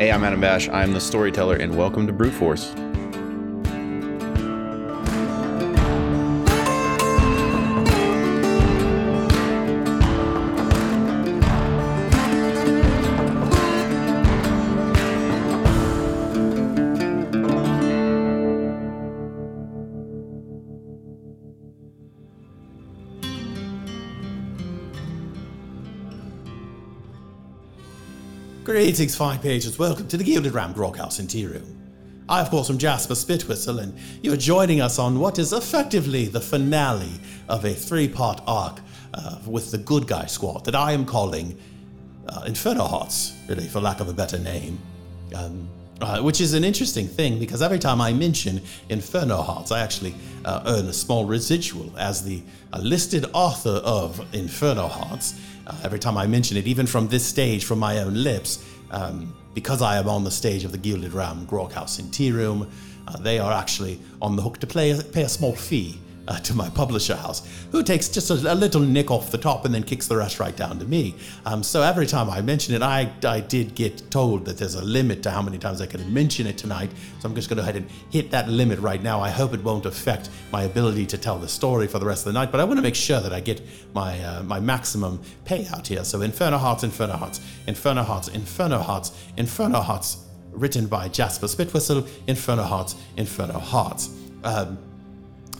Hey, I'm Adam Bash. I'm the storyteller, and welcome to Brute Force. Greetings, fine pages. Welcome to the Gilded Ram Groghouse in Tea Room. I, of course, am Jasper Spitwhistle, and you're joining us on what is effectively the finale of a three part arc uh, with the Good Guy Squad that I am calling uh, Inferno Hearts, really, for lack of a better name. Um, uh, which is an interesting thing because every time I mention Inferno Hearts, I actually uh, earn a small residual as the uh, listed author of Inferno Hearts. Uh, every time I mention it, even from this stage, from my own lips, um, because I am on the stage of the Gilded Ram Groghouse in Tea Room, uh, they are actually on the hook to play, pay a small fee uh, to my publisher house, who takes just a, a, little nick off the top and then kicks the rest right down to me. Um, so every time I mention it, I, I did get told that there's a limit to how many times I can mention it tonight. So I'm just going to go ahead and hit that limit right now. I hope it won't affect my ability to tell the story for the rest of the night, but I want to make sure that I get my uh, my maximum payout here. So Inferno Hearts, Inferno Hearts, Inferno Hearts, Inferno Hearts, Inferno Hearts, written by Jasper Spitwhistle, Inferno Hearts, Inferno Hearts. Um,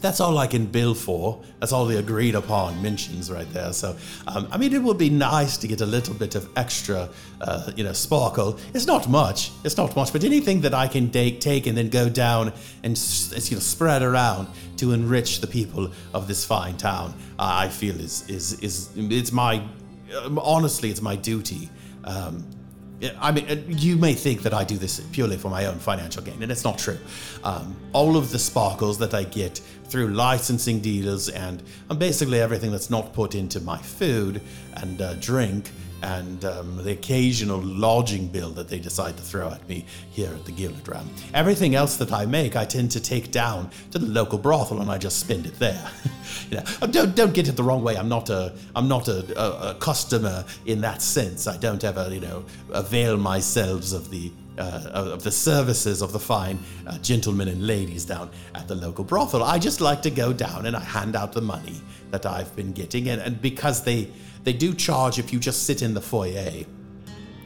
that's all I can bill for. That's all the agreed upon mentions right there. So, um, I mean, it would be nice to get a little bit of extra, uh, you know, sparkle. It's not much. It's not much, but anything that I can take, take and then go down and you know spread around to enrich the people of this fine town, uh, I feel is is is it's my honestly, it's my duty. Um, I mean, uh, you may think that I do this purely for my own financial gain, and it's not true. Um, all of the sparkles that I get through licensing deals and, and basically everything that's not put into my food and uh, drink and um, the occasional lodging bill that they decide to throw at me here at the Gilded Ram. Everything else that I make, I tend to take down to the local brothel and I just spend it there. you know, uh, don't don't get it the wrong way. I'm not a I'm not a, a, a customer in that sense. I don't ever you know avail myself of the uh, of the services of the fine uh, gentlemen and ladies down at the local brothel. I just like to go down and I hand out the money that I've been getting, and, and because they they do charge if you just sit in the foyer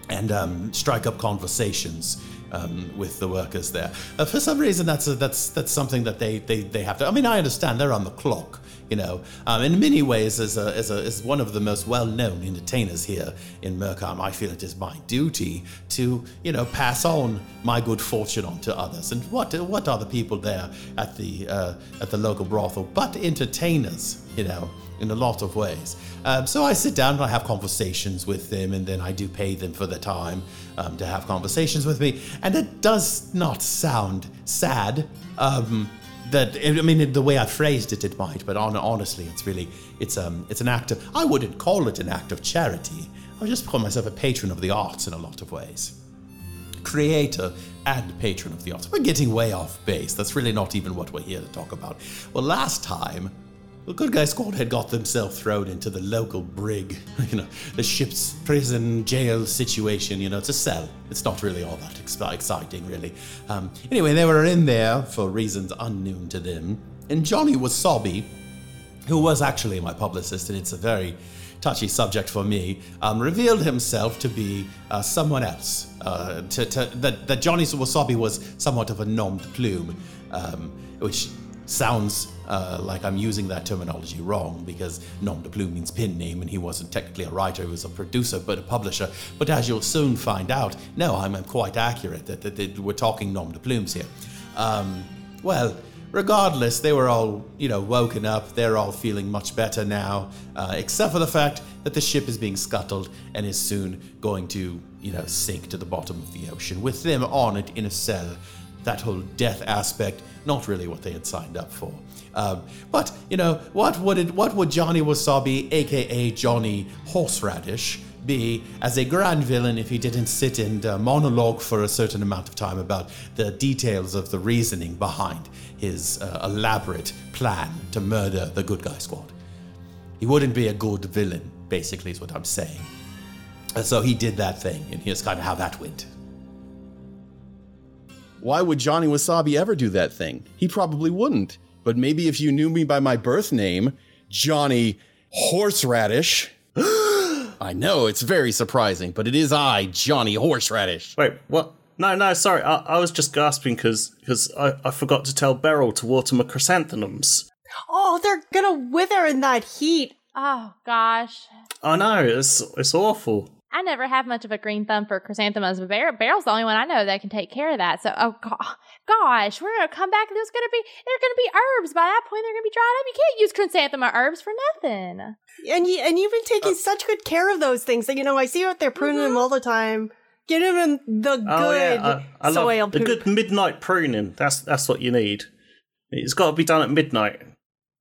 and um, strike up conversations um, with the workers there. Uh, for some reason, that's a, that's that's something that they, they they have to. I mean, I understand they're on the clock, you know. Um, in many ways, as a, as a as one of the most well-known entertainers here in Merkham, I feel it is my duty to you know pass on my good fortune on to others. And what what are the people there at the uh, at the local brothel but entertainers, you know? in a lot of ways. Um, so I sit down and I have conversations with them, and then I do pay them for the time um, to have conversations with me. And it does not sound sad. Um, that I mean, the way I phrased it, it might, but on, honestly, it's really it's um it's an act of I wouldn't call it an act of charity. I just call myself a patron of the arts in a lot of ways. Creator and patron of the arts. We're getting way off base. That's really not even what we're here to talk about. Well, last time the good guy squad had got themselves thrown into the local brig, you know, the ship's prison jail situation. You know, it's a cell. It's not really all that ex- exciting, really. Um, anyway, they were in there for reasons unknown to them. And Johnny Wasabi, who was actually my publicist, and it's a very touchy subject for me, um, revealed himself to be uh, someone else. Uh, to, to, that, that Johnny Wasabi was somewhat of a nom de plume, um, which sounds uh, like I'm using that terminology wrong because nom de plume means pin name and he wasn't technically a writer, he was a producer but a publisher. But as you'll soon find out, no, I'm, quite accurate that, that, that, we're talking nom de plumes here. Um, well, regardless, they were all, you know, woken up. They're all feeling much better now, uh, except for the fact that the ship is being scuttled and is soon going to, you know, sink to the bottom of the ocean with them on it in a cell that whole death aspect, not really what they had signed up for. Um, but you know, what would it, what would Johnny Wasabi, aka Johnny Horseradish, be as a grand villain if he didn't sit and uh, monologue for a certain amount of time about the details of the reasoning behind his uh, elaborate plan to murder the good guy squad? He wouldn't be a good villain, basically, is what I'm saying. And so he did that thing, and here's kind of how that went. why would Johnny Wasabi ever do that thing? He probably wouldn't. But maybe if you knew me by my birth name, Johnny Horseradish. I know, it's very surprising, but it is I, Johnny Horseradish. Wait, what? No, no, sorry. I, I was just gasping because I, I forgot to tell Beryl to water my chrysanthemums. Oh, they're gonna wither in that heat. Oh gosh. I know, it's, it's awful. I never have much of a green thumb for chrysanthemums, but Beryl, Beryl's the only one I know that can take care of that. So, oh go- gosh, we're gonna come back. There's gonna be there's gonna be herbs by that point. They're gonna be dried up. You can't use chrysanthemum herbs for nothing. And you and you've been taking such good care of those things. That you know, I see you out there pruning them all the time. Getting them the good Oh yeah, I, I soil love the good midnight pruning. That's that's what you need. It's got to be done at midnight.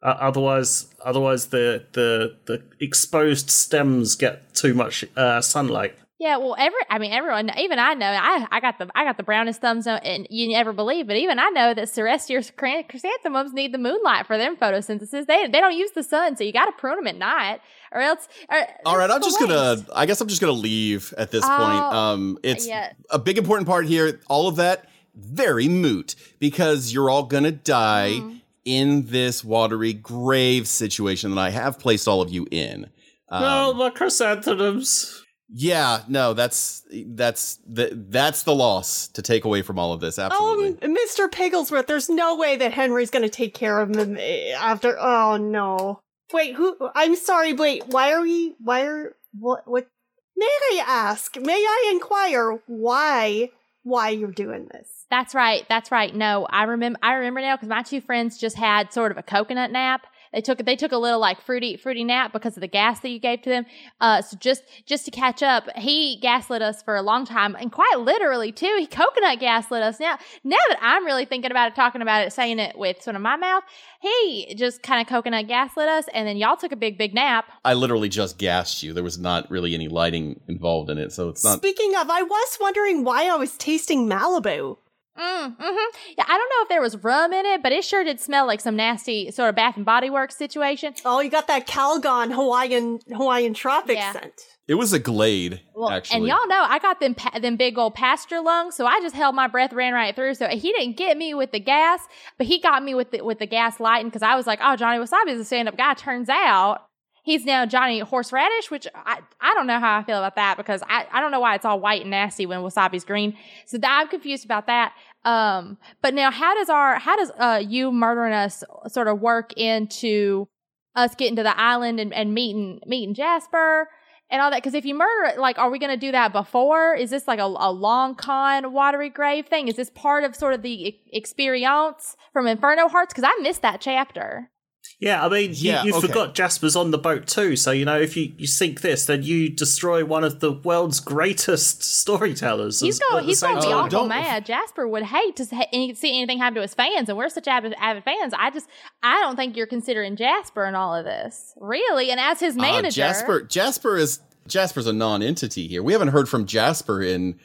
Uh, otherwise, otherwise the the the exposed stems get too much uh, sunlight. Yeah, well, every I mean, everyone, even I know, I I got the I got the brownest thumbs, uh, and you never believe, but even I know that Celestial chry- chrysanthemums need the moonlight for their photosynthesis. They they don't use the sun, so you got to prune them at night, or else. Or, All right, I'm just a gonna. I guess I'm just gonna leave at this Oh, point. Um, it's yeah. a big important part here. All of that very moot because you're all gonna die Mm-hmm. in this watery grave situation that I have placed all of you in. Um, no, my chrysanthemums. Yeah, no, that's that's the that's the loss to take away from all of this. Absolutely. Um, Mr. Pigglesworth, there's no way that Henry's gonna take care of him eh, after. Oh no! Wait, who? I'm sorry. Wait, why are we? Why are what? What? May I ask? May I inquire why? Why you're doing this? That's right. That's right. No, I remember. I remember now because my two friends just had sort of a coconut nap. They took they took a little like fruity fruity nap because of the gas that you gave to them. Uh, so just just to catch up, he gaslit us for a long time and quite literally too. He coconut gaslit us. Now now that I'm really thinking about it, talking about it, saying it with sort of my mouth, he just kind of coconut gaslit us, and then y'all took a big big nap. I literally just gassed you. There was not really any lighting involved in it, so it's not. Speaking of, I was wondering why I was tasting Malibu. Mm, hmm Yeah, I don't know if there was rum in it, but it sure did smell like some nasty sort of Bath and Body Works situation. Oh, you got that Calgon Hawaiian Hawaiian tropic Yeah. scent. It was a glade, Well, actually. and y'all know I got them pa- them big old pasture lungs, so I just held my breath, ran right through. So he didn't get me with the gas, but he got me with the with the gas lighting because I was like, oh, Johnny Wasabi is a stand up guy. Turns out he's now Johnny Horseradish, which I I don't know how I feel about that because I I don't know why it's all white and nasty when wasabi's green. So I'm confused about that. Um, but now how does our how does uh you murdering us sort of work into us getting to the island and, and meeting meeting Jasper? and all that. Because if you murder, like, are we going to do that before? Is this like a, a long con watery grave thing? Is this part of sort of the e- experience from Inferno Hearts? Because I missed that chapter. Yeah, I mean, you, Yeah, you okay. forgot Jasper's on the boat too. So you know, if you, you sink this, then you destroy one of the world's greatest storytellers. He's as- going, he's going to be time. awful Don't- mad. Jasper would hate to see anything happen to his fans, and we're such avid, avid fans. I just, I don't think you're considering Jasper in all of this, really. And as his Uh, manager, Jasper Jasper is Jasper's a non-entity here. We haven't heard from Jasper in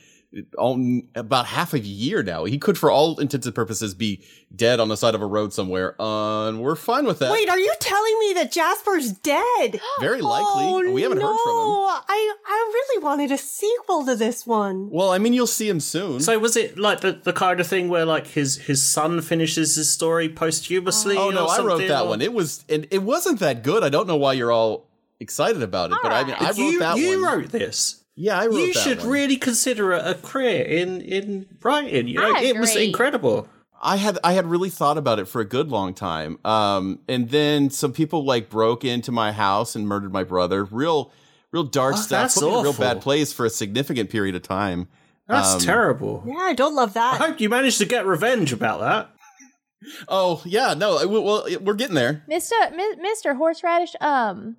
all, about half a year now. He could, for all intents and purposes, be dead on the side of a road somewhere. Uh, and we're fine with that. Wait, are you telling me that Jasper's dead? Very likely. Oh, we haven't no. heard from him. I I really wanted a sequel to this one. Well, I mean, you'll see him soon. So was it like the, the kind of thing where like his his son finishes his story posthumously? oh no, I wrote that or- one. It was, and it wasn't that good. I don't know why you're all excited about it, but I mean, I wrote you that you one. wrote this. Yeah, I wrote You that should one. really consider a, a career in in writing. You know, I it was incredible. I had I had really thought about it for a good long time. Um, and then some people like broke into my house and murdered my brother. Real, real dark Oh, stuff. that's Put me in a real bad place for a significant period of time. That's Um, terrible. Yeah, I don't love that. I hope you managed to get revenge about that. Oh yeah, no, I- well we're getting there. Mister Mi- Mister Horseradish, um,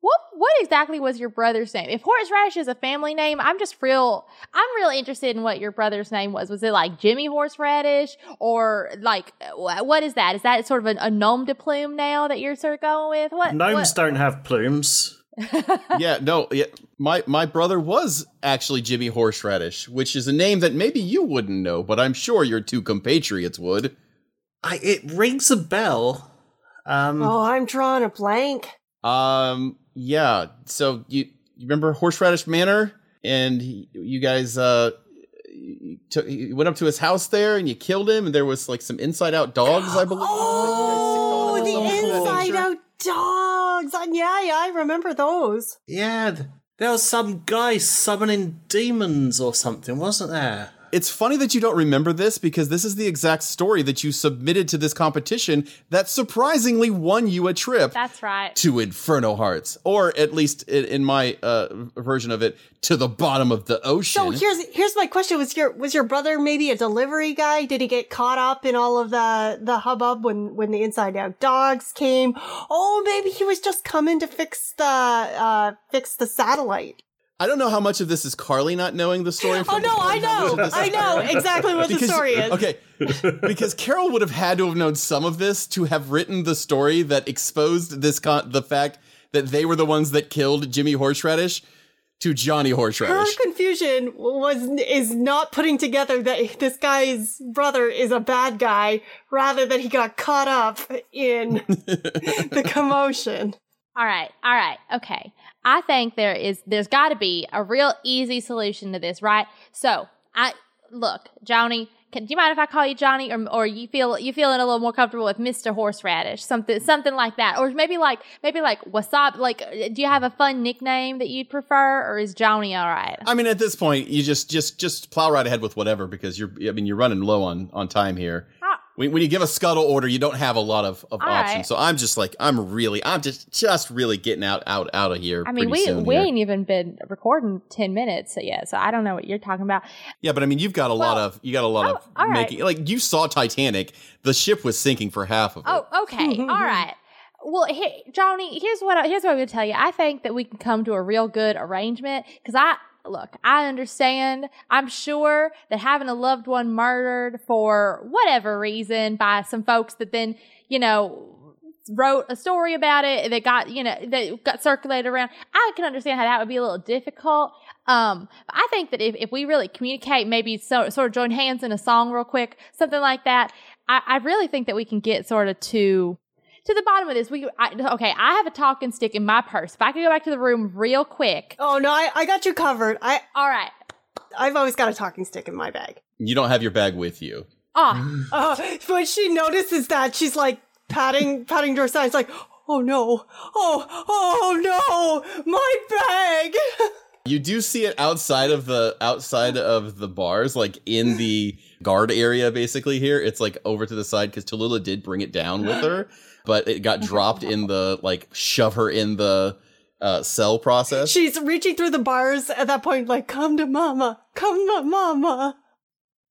what what exactly was your brother's name? If Horseradish is a family name, I'm just real. I'm real interested in what your brother's name was. Was it like Jimmy Horseradish, or like what is that? Is that sort of a, a gnome de plume now that you're sort of going with? What Gnomes what- don't have plumes. yeah, no, yeah, my my brother was actually Jimmy Horseradish, which is a name that maybe you wouldn't know, but I'm sure your two compatriots would. I, it rings a bell. Um, Oh, I'm drawing a blank. Um, yeah. So you, you remember Horseradish Manor, and he- you guys, uh, you, took, you went up to his house there and you killed him, and there was like some inside out dogs, I believe. Oh, the you guys sicked on him or something of that inside out dogs. Uh, Yeah, yeah, I remember those. Yeah, there was some guy summoning demons or something, wasn't there? It's funny that you don't remember this because this is the exact story that you submitted to this competition that surprisingly won you a trip That's right. to Inferno Hearts, or at least in, in my uh, version of it, to the bottom of the ocean. So here's here's my question: Was your was your brother maybe a delivery guy? Did he get caught up in all of the the hubbub when when the inside out dogs came? Oh, maybe he was just coming to fix the uh fix the satellite. I don't know how much of this is Carly not knowing the story. Oh from no, I and how much of know, I know exactly what the story is. Okay, because Carol would have had to have known some of this to have written the story that exposed this con- the fact that they were the ones that killed Jimmy Horseradish to Johnny Her confusion was is not putting together that this guy's brother is a bad guy, rather that he got caught up in the commotion. All right, all right, okay. I think there is there's got to be a real easy solution to this, right? So, I look, Johnny. Can, do you mind if I call you Johnny, or or you feel you feeling a little more comfortable with Mister Horseradish, something something like that, or maybe like maybe like Wasabi? Like, uh, do you have a fun nickname that you'd prefer, or is Johnny all right? I mean, at this point, you just just just plow right ahead with whatever because you're. I mean, you're running low on on time here. When, when you give a scuttle order, you don't have a lot of, of All options. right. So I'm just like I'm really I'm just just really getting out out out of here. I mean, we we here. ain't even been recording ten minutes yet, so I don't know what you're talking about. Yeah, but I mean, you've got a lot of you got a lot oh, of all right. making. Like you saw Titanic, the ship was sinking for half of it. Oh, okay, all right. Well, he, Johnny, here's what I, here's what I'm to tell you. I think that we can come to a real good arrangement because I look, I understand. I'm sure that having a loved one murdered for whatever reason by some folks that then you know wrote a story about it that got you know that got circulated around. I can understand how that would be a little difficult. Um, but I think that if, if we really communicate, maybe so, sort of join hands in a song real quick, something like that. I, I really think that we can get sort of to to the bottom of this. We I, okay. I have a talking stick in my purse. If I could go back to the room real quick. Oh no, I, I got you covered. I All right. I've always got a talking stick in my bag. You don't have your bag with you. Ah, Uh, when she notices that, she's like patting patting to her side. It's like, oh no, oh oh no, my bag. You do see it outside of the outside of the bars, like in the guard area. Basically, here it's like over to the side because Tallulah did bring it down with her, but it got dropped in the like shove her in the uh, cell process. She's reaching through the bars at that point, like, come to mama, come to mama.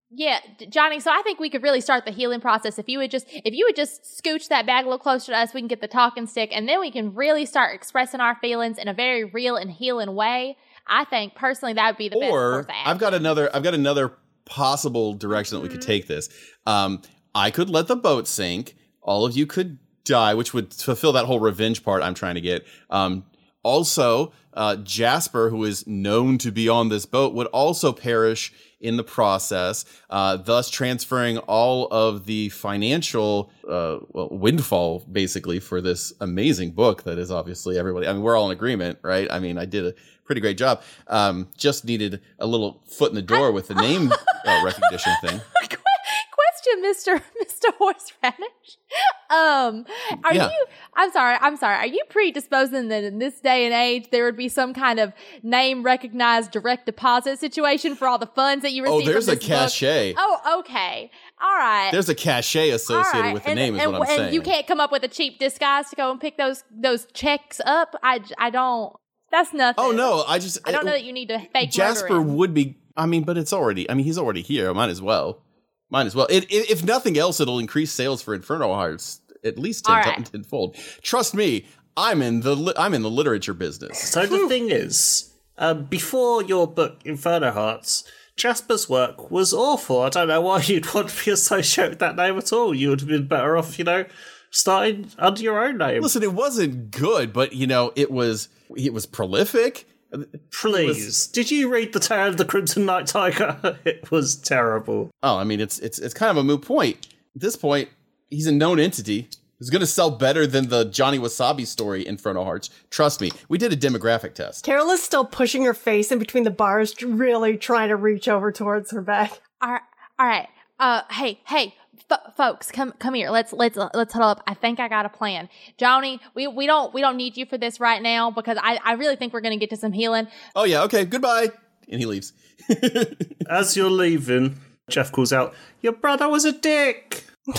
yeah, Johnny. So I think we could really start the healing process if you would just if you would just scooch that bag a little closer to us. We can get the talking stick, and then we can really start expressing our feelings in a very real and healing way. I think personally that would be the best or course of action. I've got another I've got another possible direction that we could take this. Um, I could let the boat sink. All of you could die, which would fulfill that whole revenge part I'm trying to get. Um, also, uh, Jasper, who is known to be on this boat, would also perish in the process, uh, thus transferring all of the financial uh, windfall, basically, for this amazing book that is obviously everybody. I mean, we're all in agreement, right? I mean, I did a pretty great job. Um, just needed a little foot in the door with the name uh, recognition thing. Mister Mister Horseradish. Um, are Yeah. you? I'm sorry. I'm sorry. Are you predisposing that in this day and age there would be some kind of name recognized direct deposit situation for all the funds that you receive? Oh, there's a this book? cachet. Oh, okay. All right. There's a cachet associated right. with the and, name, is and, what I'm and saying. you can't come up with a cheap disguise to go and pick those those checks up. I, I don't. That's nothing. Oh no, I just I don't know that you need to fake Jasper would be. I mean, but it's already. I mean, he's already here. I Might as well. Might as well. It, it, if nothing else, it'll increase sales for Inferno Hearts at least ten All ti- right. tenfold. Trust me, I'm in the li- I'm in the literature business. So the thing is, um, before your book Inferno Hearts, Jasper's work was awful. I don't know why you'd want to be associated with that name at all. You would have been better off, you know, starting under your own name. Listen, it wasn't good, but you know, it was it was prolific. Please, did you read the Tale of the Crimson Night Tiger? it was terrible. Oh, I mean, it's it's it's kind of a moot point. At this point, he's a known entity. It's gonna sell better than the Johnny Wasabi story, in Inferno Hearts. Trust me, we did a demographic test. Carol is still pushing her face in between the bars, really trying to reach over towards her bag. All right, all right. Uh, hey, hey, f- folks, come come here. Let's let's let's huddle up. I think I got a plan. Johnny, we, we don't we don't need you for this right now because I, I really think we're gonna get to some healing. Oh yeah, okay, goodbye. And he leaves. As you're leaving, Jeff calls out, Your brother was a dick!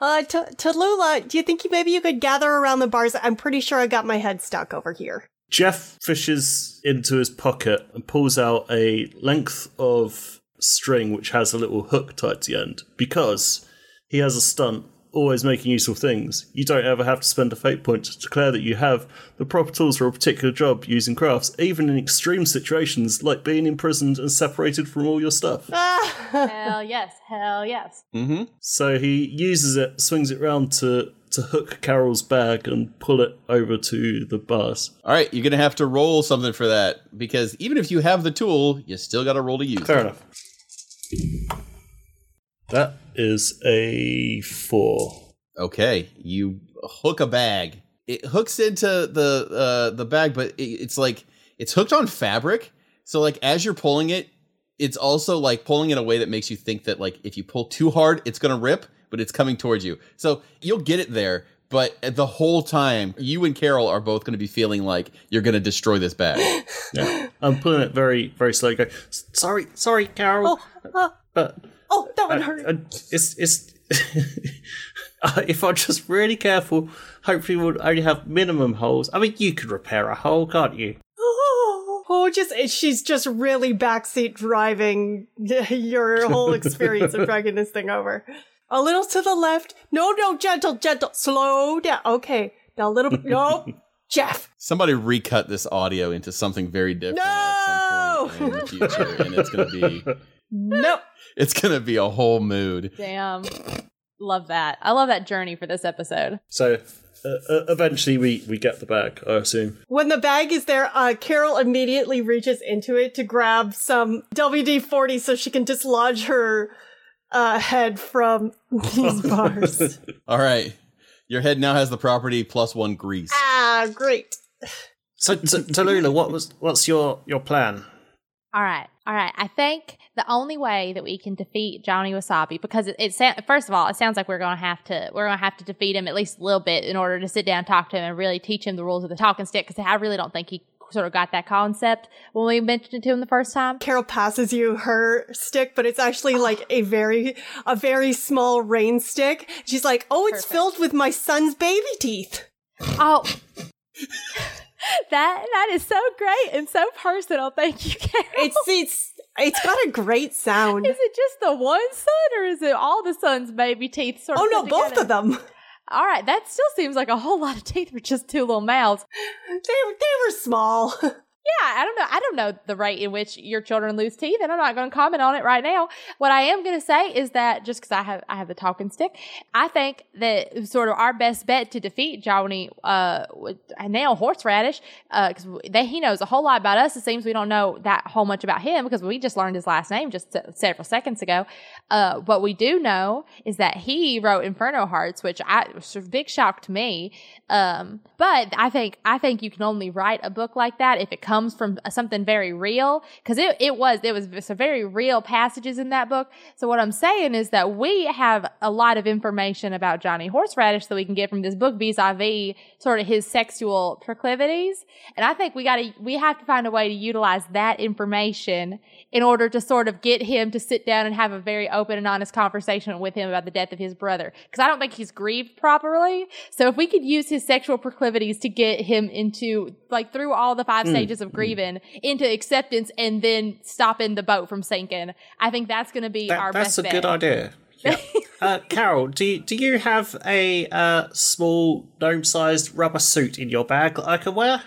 Uh, T- Tallulah, do you think you, maybe you could gather around the bars? I'm pretty sure I got my head stuck over here. Jeff fishes into his pocket and pulls out a length of string which has a little hook tied to the end because he has a stunt always making useful things. You don't ever have to spend a fate point to declare that you have the proper tools for a particular job using crafts, even in extreme situations like being imprisoned and separated from all your stuff. hell yes, hell yes. Mm-hmm. So he uses it, swings it round to to hook Carol's bag and pull it over to the bus. All right, you're gonna have to roll something for that because even if you have the tool, you still got to roll to use. Fair it. enough. That is a four. Okay, you hook a bag. It hooks into the uh, the bag, but it, it's like it's hooked on fabric. So like as you're pulling it, it's also like pulling in a way that makes you think that like if you pull too hard, it's gonna rip, but it's coming towards you. So you'll get it there. But the whole time, you and Carol are both going to be feeling like you're going to destroy this bag. Yeah. I'm pulling it very, very slowly. Go, sorry, sorry, Carol. Oh, uh, But oh, that would uh, hurt. uh, it's it's. uh, if I'm just really careful, hopefully we'll only have minimum holes. I mean, you could repair a hole, can't you? Oh, just she's just really backseat driving your whole experience of dragging this thing over. A little to the left. No, no, gentle, gentle. Slow down. Okay. Now a little bit. No. Jeff. Somebody recut this audio into something very different at some point in the future, and it's going to be No. it's going to be a whole mood. Damn. Love that. I love that journey for this episode. So uh, uh, eventually we we get the bag. I assume. When the bag is there, uh, Carol immediately reaches into it to grab some WD 40 so she can dislodge her uh, head from these bars. All right. Your head now has the property plus one grease. ah, great. So, T- Tallulah, what was what's your your plan? All right, all right. I think the only way that we can defeat Johnny Wasabi, because it, it sa- first of all, it sounds like we're going to have to we're going to have to defeat him at least a little bit in order to sit down, and talk to him, and really teach him the rules of the talking stick. Because I really don't think he sort of got that concept when we mentioned it to him the first time. Carol passes you her stick, but it's actually ah. like a very, a very small rain stick. She's like, "Oh, it's Perfect. filled with my son's baby teeth." Oh. that that is so great and so personal. Thank you, Carol. It's it's it's got a great sound. is it just the one son, or is it all the son's baby teeth? Sort oh, of Oh no, both together? of them. All right, that still seems like a whole lot of teeth for just two little mouths. They they were small. Yeah, I don't know. I don't know the rate in which your children lose teeth, and I'm not going to comment on it right now. What I am going to say is that just because I have I have the talking stick, I think that sort of our best bet to defeat Johnny uh now horseradish because they he knows a whole lot about us. It seems we don't know that whole much about him because we just learned his last name just several seconds ago. Uh, what we do know is that he wrote Inferno Hearts, which I was a big shock to me. Um, but I think I think you can only write a book like that if it comes from something very real, because it, it was it was some very real passages in that book. So what I'm saying is that we have a lot of information about Johnny Horseradish that we can get from this book vis-a-vis sort of his sexual proclivities, and I think we got to we have to find a way to utilize that information in order to sort of get him to sit down and have a very open and honest conversation with him about the death of his brother. Because I don't think he's grieved properly. So if we could use his sexual proclivities to get him into, like, through all the five hmm. stages of grieving, into acceptance and then stopping the boat from sinking, I think that's going to be our That, best that's a bet. good idea. Yeah. uh, Carol, do you, do you have a uh, small gnome-sized rubber suit in your bag that I can wear?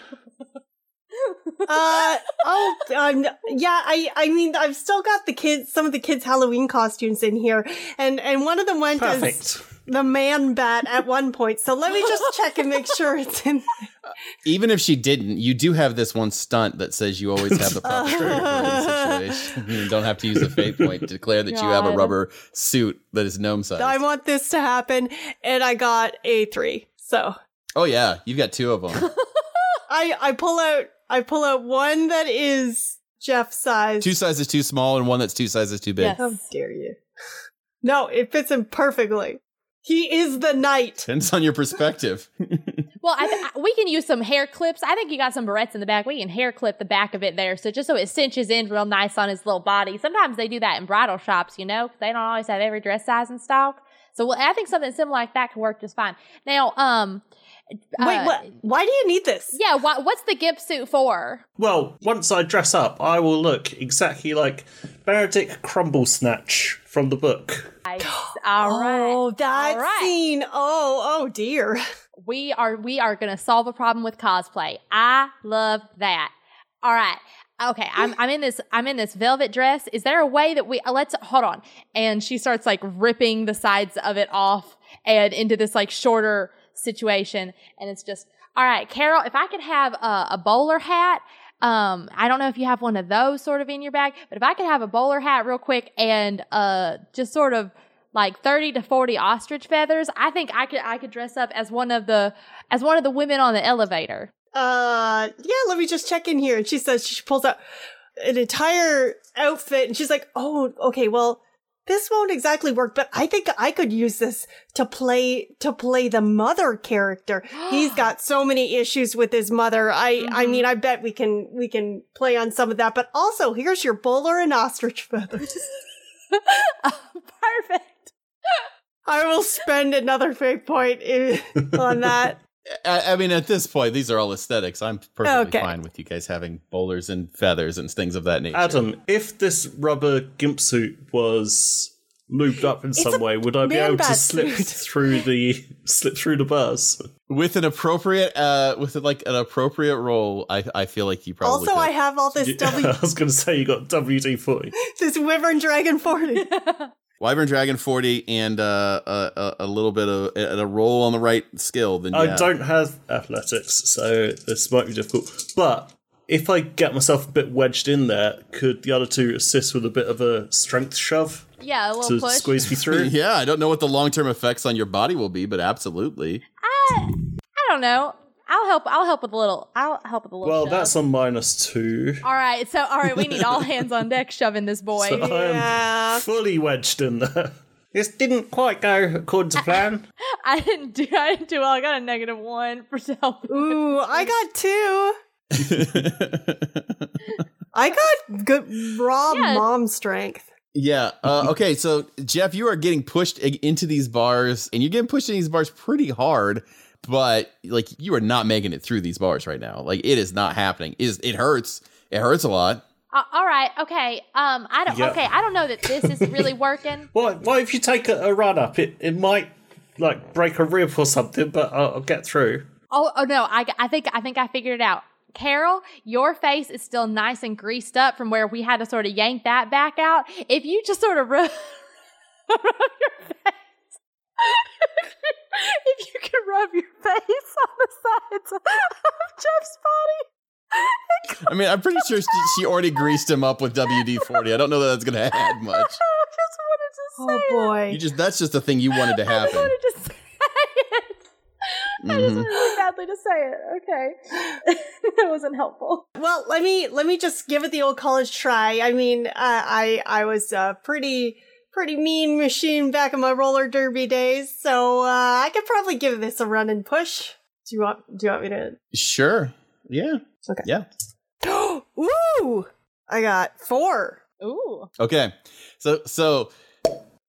Uh oh, um, yeah. I I mean, I've still got the kids, some of the kids' Halloween costumes in here, and and one of them went as Perfect. The man bat at one point. So let me just check and make sure it's in. even if she didn't, you do have this one stunt that says you always have the proper situation. You don't have to use a fate point to declare that you have a rubber suit that is gnome size. I want this to happen, and I got a three. So oh yeah, you've got two of them. I I pull out I pull out one that is Jeff size. two sizes too small and one that's two sizes too big. Yes. How dare you? No, it fits him perfectly. He is the knight. Depends on your perspective. Well, I, th- we can use some hair clips. I think you got some barrettes in the back. We can hair clip the back of it there, so just so it cinches in real nice on his little body. Sometimes they do that in bridal shops, you know, 'cause they don't always have every dress size in stock. So well, I think something similar like that could work just fine. Now, um, Wait, uh, what? Why do you need this? Yeah, what, what's the gimp suit for? Well, once I dress up, I will look exactly like Benedict Crumblesnatch from the book. I, all right, Oh, that All right. scene. Oh, oh dear. we are we are gonna solve a problem with cosplay. I love that. All right. Okay, I'm I'm in this I'm in this velvet dress. Is there a way that we uh, let's hold on? And she starts like ripping the sides of it off and into this like shorter situation, and it's just all right, Carol. If I could have a, a bowler hat, um, I don't know if you have one of those sort of in your bag, but if I could have a bowler hat real quick and uh, just sort of like 30 to 40 ostrich feathers, I think I could I could dress up as one of the as one of the women on the elevator. Uh, yeah, let me just check in here. And she says she pulls out an entire outfit and she's like, oh, okay, well, this won't exactly work, but I think I could use this to play, to play the mother character. He's got so many issues with his mother. I, I Mhm. mean, I bet we can, we can play on some of that, but also here's your bowler and ostrich feathers. Perfect. I will spend another fate point i- on that. I, I mean, at this point, these are all aesthetics. I'm perfectly Okay. fine with you guys having bowlers and feathers and things of that nature. Adam, if this rubber gimp suit was lubed up in It's some way, would I be able to slip suit. through the slip through the bars? with an appropriate, uh, with like an appropriate role, I, I feel like you probably. Also, could. I have all this W, I was going to say you got WD forty. this Wyvern Dragon 40. Wyvern Dragon 40 and uh, a, a, a little bit of and a roll on the right skill, then I yeah. don't have athletics, so this might be difficult. But if I get myself a bit wedged in there, could the other two assist with a bit of a strength shove Yeah, a little to push. squeeze me through? Yeah, I don't know what the long term effects on your body will be, but absolutely. I, I don't know. I'll help. I'll help with a little. I'll help with a little. Well, shove. that's a minus two. all right. So, all right, we need all hands on deck shoving this boy. So I am Yeah. fully wedged in there. This didn't quite go according to plan. I didn't do. I didn't do well. I got a negative one for self. Ooh, I got two. I got good raw Yeah. mom strength. Yeah. Uh, okay. So, Jeff, you are getting pushed into these bars, and you're getting pushed in these bars pretty hard. But like, you are not making it through these bars right now. Like, it is not happening. It, is, it hurts. It hurts a lot. Uh, all right. Okay. Um. I don't. Yeah. Okay. I don't know that this is really working. What, what if you take a, a run up? It it might like break a rib or something, but I'll, I'll get through. Oh. Oh no. I. I think. I think I figured it out. Carol, your face is still nice and greased up from where we had to sort of yank that back out. If you just sort of rub, rub your face, if you can rub your face on the sides of Jeff's body, I mean, I'm pretty sure she, she already greased him up with WD 40. I don't know that that's going to add much. I just wanted to Oh say it. boy. You just That's just a thing you wanted to happen. I happen. wanted to say it. I just wanted really badly to say it. Okay, that wasn't helpful. well, let me let me just give it the old college try. I mean, uh, I I was a pretty pretty mean machine back in my roller derby days, so uh, I could probably give this a run and push. Do you want Do you want me to? Sure. Yeah. Okay. Yeah. Ooh, I got four. Ooh, Okay. So so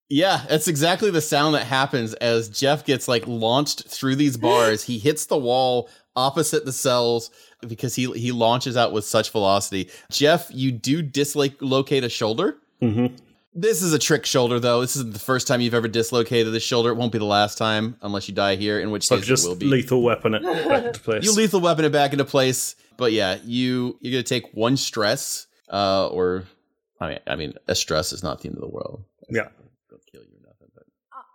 yeah, that's exactly the sound that happens as Jeff gets like launched through these bars. he hits the wall opposite the cells because he he launches out with such velocity. Jeff, you do dislocate a shoulder. Mm-hmm. This is a trick shoulder though. This isn't the first time you've ever dislocated the shoulder. It won't be the last time unless you die here, in which So case just it will be. lethal weapon it back into place. You lethal weapon it back into place. But yeah, you you're gonna take one stress, uh, or I mean, I mean, a stress is not the end of the world. Yeah. Don't kill you or nothing. But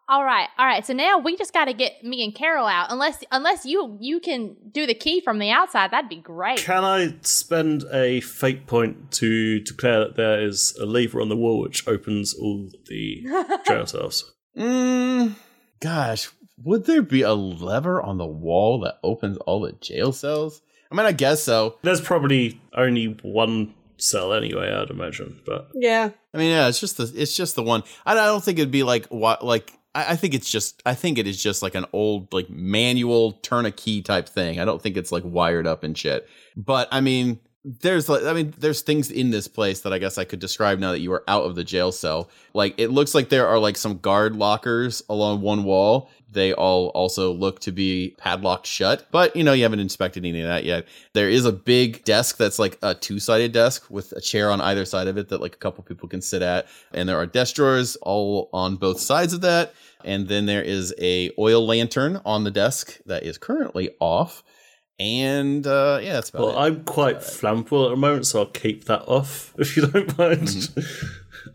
All right, all right. So now we just got to get me and Carol out. Unless unless you you can do the key from the outside, that'd be great. Can I spend a fate point to declare that there is a lever on the wall which opens all the jail cells? Mm, gosh, would there be a lever on the wall that opens all the jail cells? I mean, I guess so. There's probably only one cell anyway, I'd imagine. But Yeah. I mean, yeah, it's just the it's just the one. I, I don't think it'd be like what like I, I think it's just I think it is just like an old like manual turn a key type thing. I don't think it's like wired up and shit. But I mean, there's like I mean, there's things in this place that I guess I could describe now that you are out of the jail cell. Like it looks like there are like some guard lockers along one wall. They all also look to be padlocked shut, but you know, you haven't inspected any of that yet. There is a big desk that's like a two sided desk with a chair on either side of it that like a couple people can sit at. And there are desk drawers all on both sides of that. And then there is a oil lantern on the desk that is currently off. And uh, yeah, that's about well, it. I'm quite flammable at the moment, so I'll keep that off if you don't mind.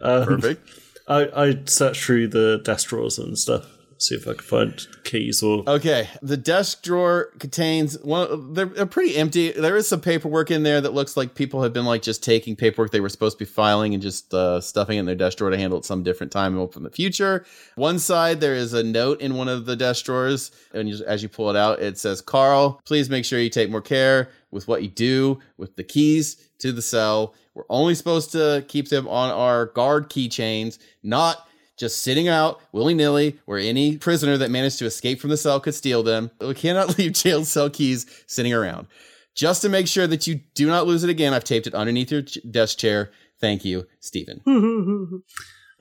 Um, Perfect. I I search through the desk drawers and stuff, see if I can find keys or Okay, the desk drawer contains one. They're, they're pretty empty. There is some paperwork in there that looks like people have been like just taking paperwork they were supposed to be filing and just uh, stuffing it in their desk drawer to handle it some different time in the future. One side there is a note in one of the desk drawers, and you, as you pull it out, it says, "Carl, please make sure you take more care with what you do with the keys to the cell. We're only supposed to keep them on our guard keychains, not." Just sitting out willy nilly where any prisoner that managed to escape from the cell could steal them. We cannot leave jail cell keys sitting around. Just to make sure that you do not lose it again, I've taped it underneath your ch- desk chair. Thank you, Stephen.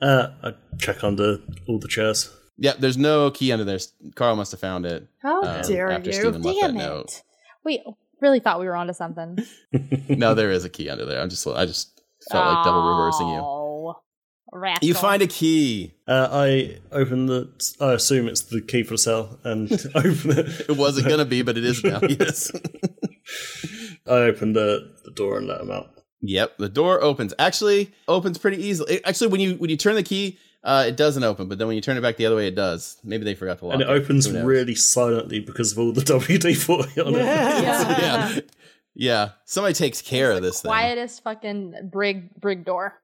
uh, I check under all the chairs. yeah, there's no key under there. Carl must have found it. How um, dare after you? Stephen left that Damn note. it. We really thought we were onto something. No, there is a key under there. I'm just, I just felt like double reversing you. Rascal. You find a key. Uh, I open the. I assume it's the key for the cell, and open it. It wasn't gonna be, but it is now. Yes. I open the, the door and let him out. Yep, the door opens. Actually, opens pretty easily. It- actually, when you when you turn the key, uh, it doesn't open. But then when you turn it back the other way, it does. Maybe they forgot to lock it. And it opens really silently because of all the WD 40 on it. yeah, yeah. Somebody takes care of this thing. quietest fucking brig brig door.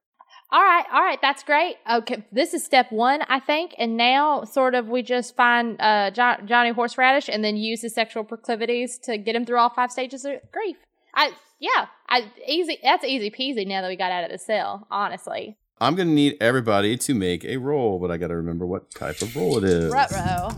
All right, all right, that's great. Okay, this is step one, I think, and now sort of we just find uh, jo- Johnny Horseradish and then use his sexual proclivities to get him through all five stages of grief. I yeah, I easy. That's easy peasy. Now that we got out of the cell, honestly. I'm gonna need everybody to make a roll, but I gotta remember what type of roll it is. Ruh-roh.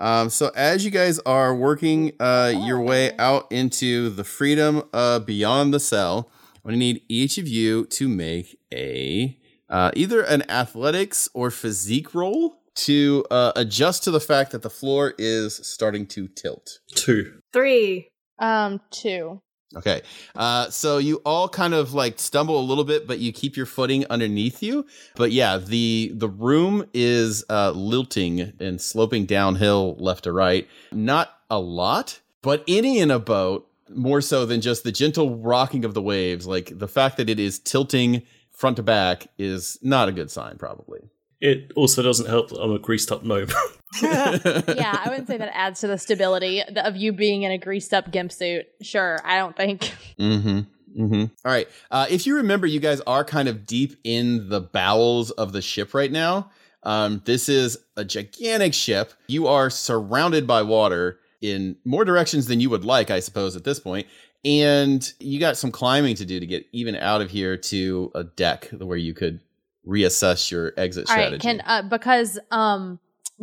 Um, so as you guys are working uh, your way out into the freedom uh, beyond the cell, I'm gonna need each of you to make a uh, either an athletics or physique roll to uh, adjust to the fact that the floor is starting to tilt. Two. Three. Um, two. Okay. Uh, so you all kind of like stumble a little bit, but you keep your footing underneath you. But yeah, the the room is uh, lilting and sloping downhill left to right. Not a lot, but any in a boat more so than just the gentle rocking of the waves. Like the fact that it is tilting front to back is not a good sign, probably. It also doesn't help that I'm a greased up gnome. yeah, I wouldn't say that adds to the stability of you being in a greased up gimp suit. Sure, I don't think. Mm-hmm. Mm-hmm. All right. Uh, if you remember, you guys are kind of deep in the bowels of the ship right now. Um, this is a gigantic ship. You are surrounded by water in more directions than you would like, I suppose, at this point. And you got some climbing to do to get even out of here to a deck where you could reassess your exit All strategy. right, can uh, because um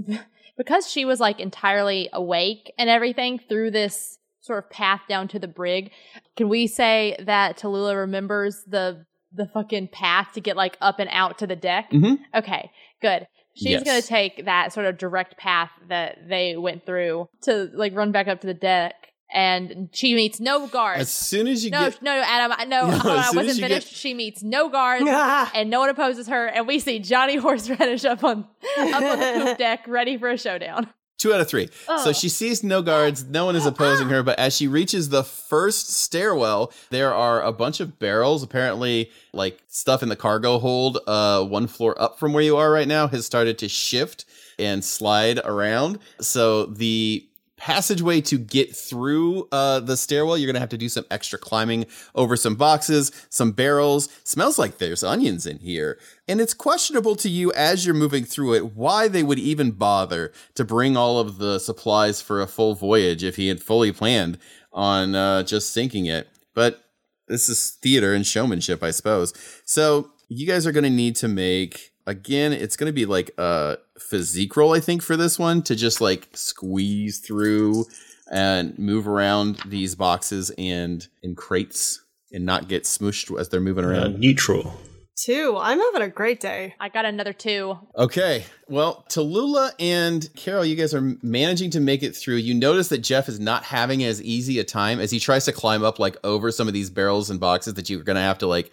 because she was like entirely awake and everything through this sort of path down to the brig. Can we say that Tallulah remembers the the fucking path to get like up and out to the deck? Mhm. Okay, good. She's Yes. gonna take that sort of direct path that they went through to like run back up to the deck, and she meets no guards. as soon as you no, get no, no, Adam. I- No, No, hold on, as I soon as wasn't finished. get- She meets no guards and no one opposes her, and we see Johnny Horseradish up on up on the poop deck, ready for a showdown. Two out of three. So Oh. she sees no guards, no one is opposing her, but as she reaches the first stairwell, there are a bunch of barrels, apparently like stuff in the cargo hold, uh, one floor up from where you are right now has started to shift and slide around. So the passageway to get through uh, the stairwell, you're gonna have to do some extra climbing over some boxes, some barrels. Smells like there's onions in here. And it's questionable to you as you're moving through it why they would even bother to bring all of the supplies for a full voyage if he had fully planned on uh, just sinking it. But this is theater and showmanship, I suppose. So you guys are to need to make again. It's going to be like a physique roll, I think, for this one to just like squeeze through and move around these boxes and in crates and not get smooshed as they're moving Uh, around. neutral. Two. I'm having a great day. I got another two. Okay. Well, Tallulah and Carol, you guys are managing to make it through. You notice that Jeff is not having as easy a time as he tries to climb up like over some of these barrels and boxes that you're going to have to like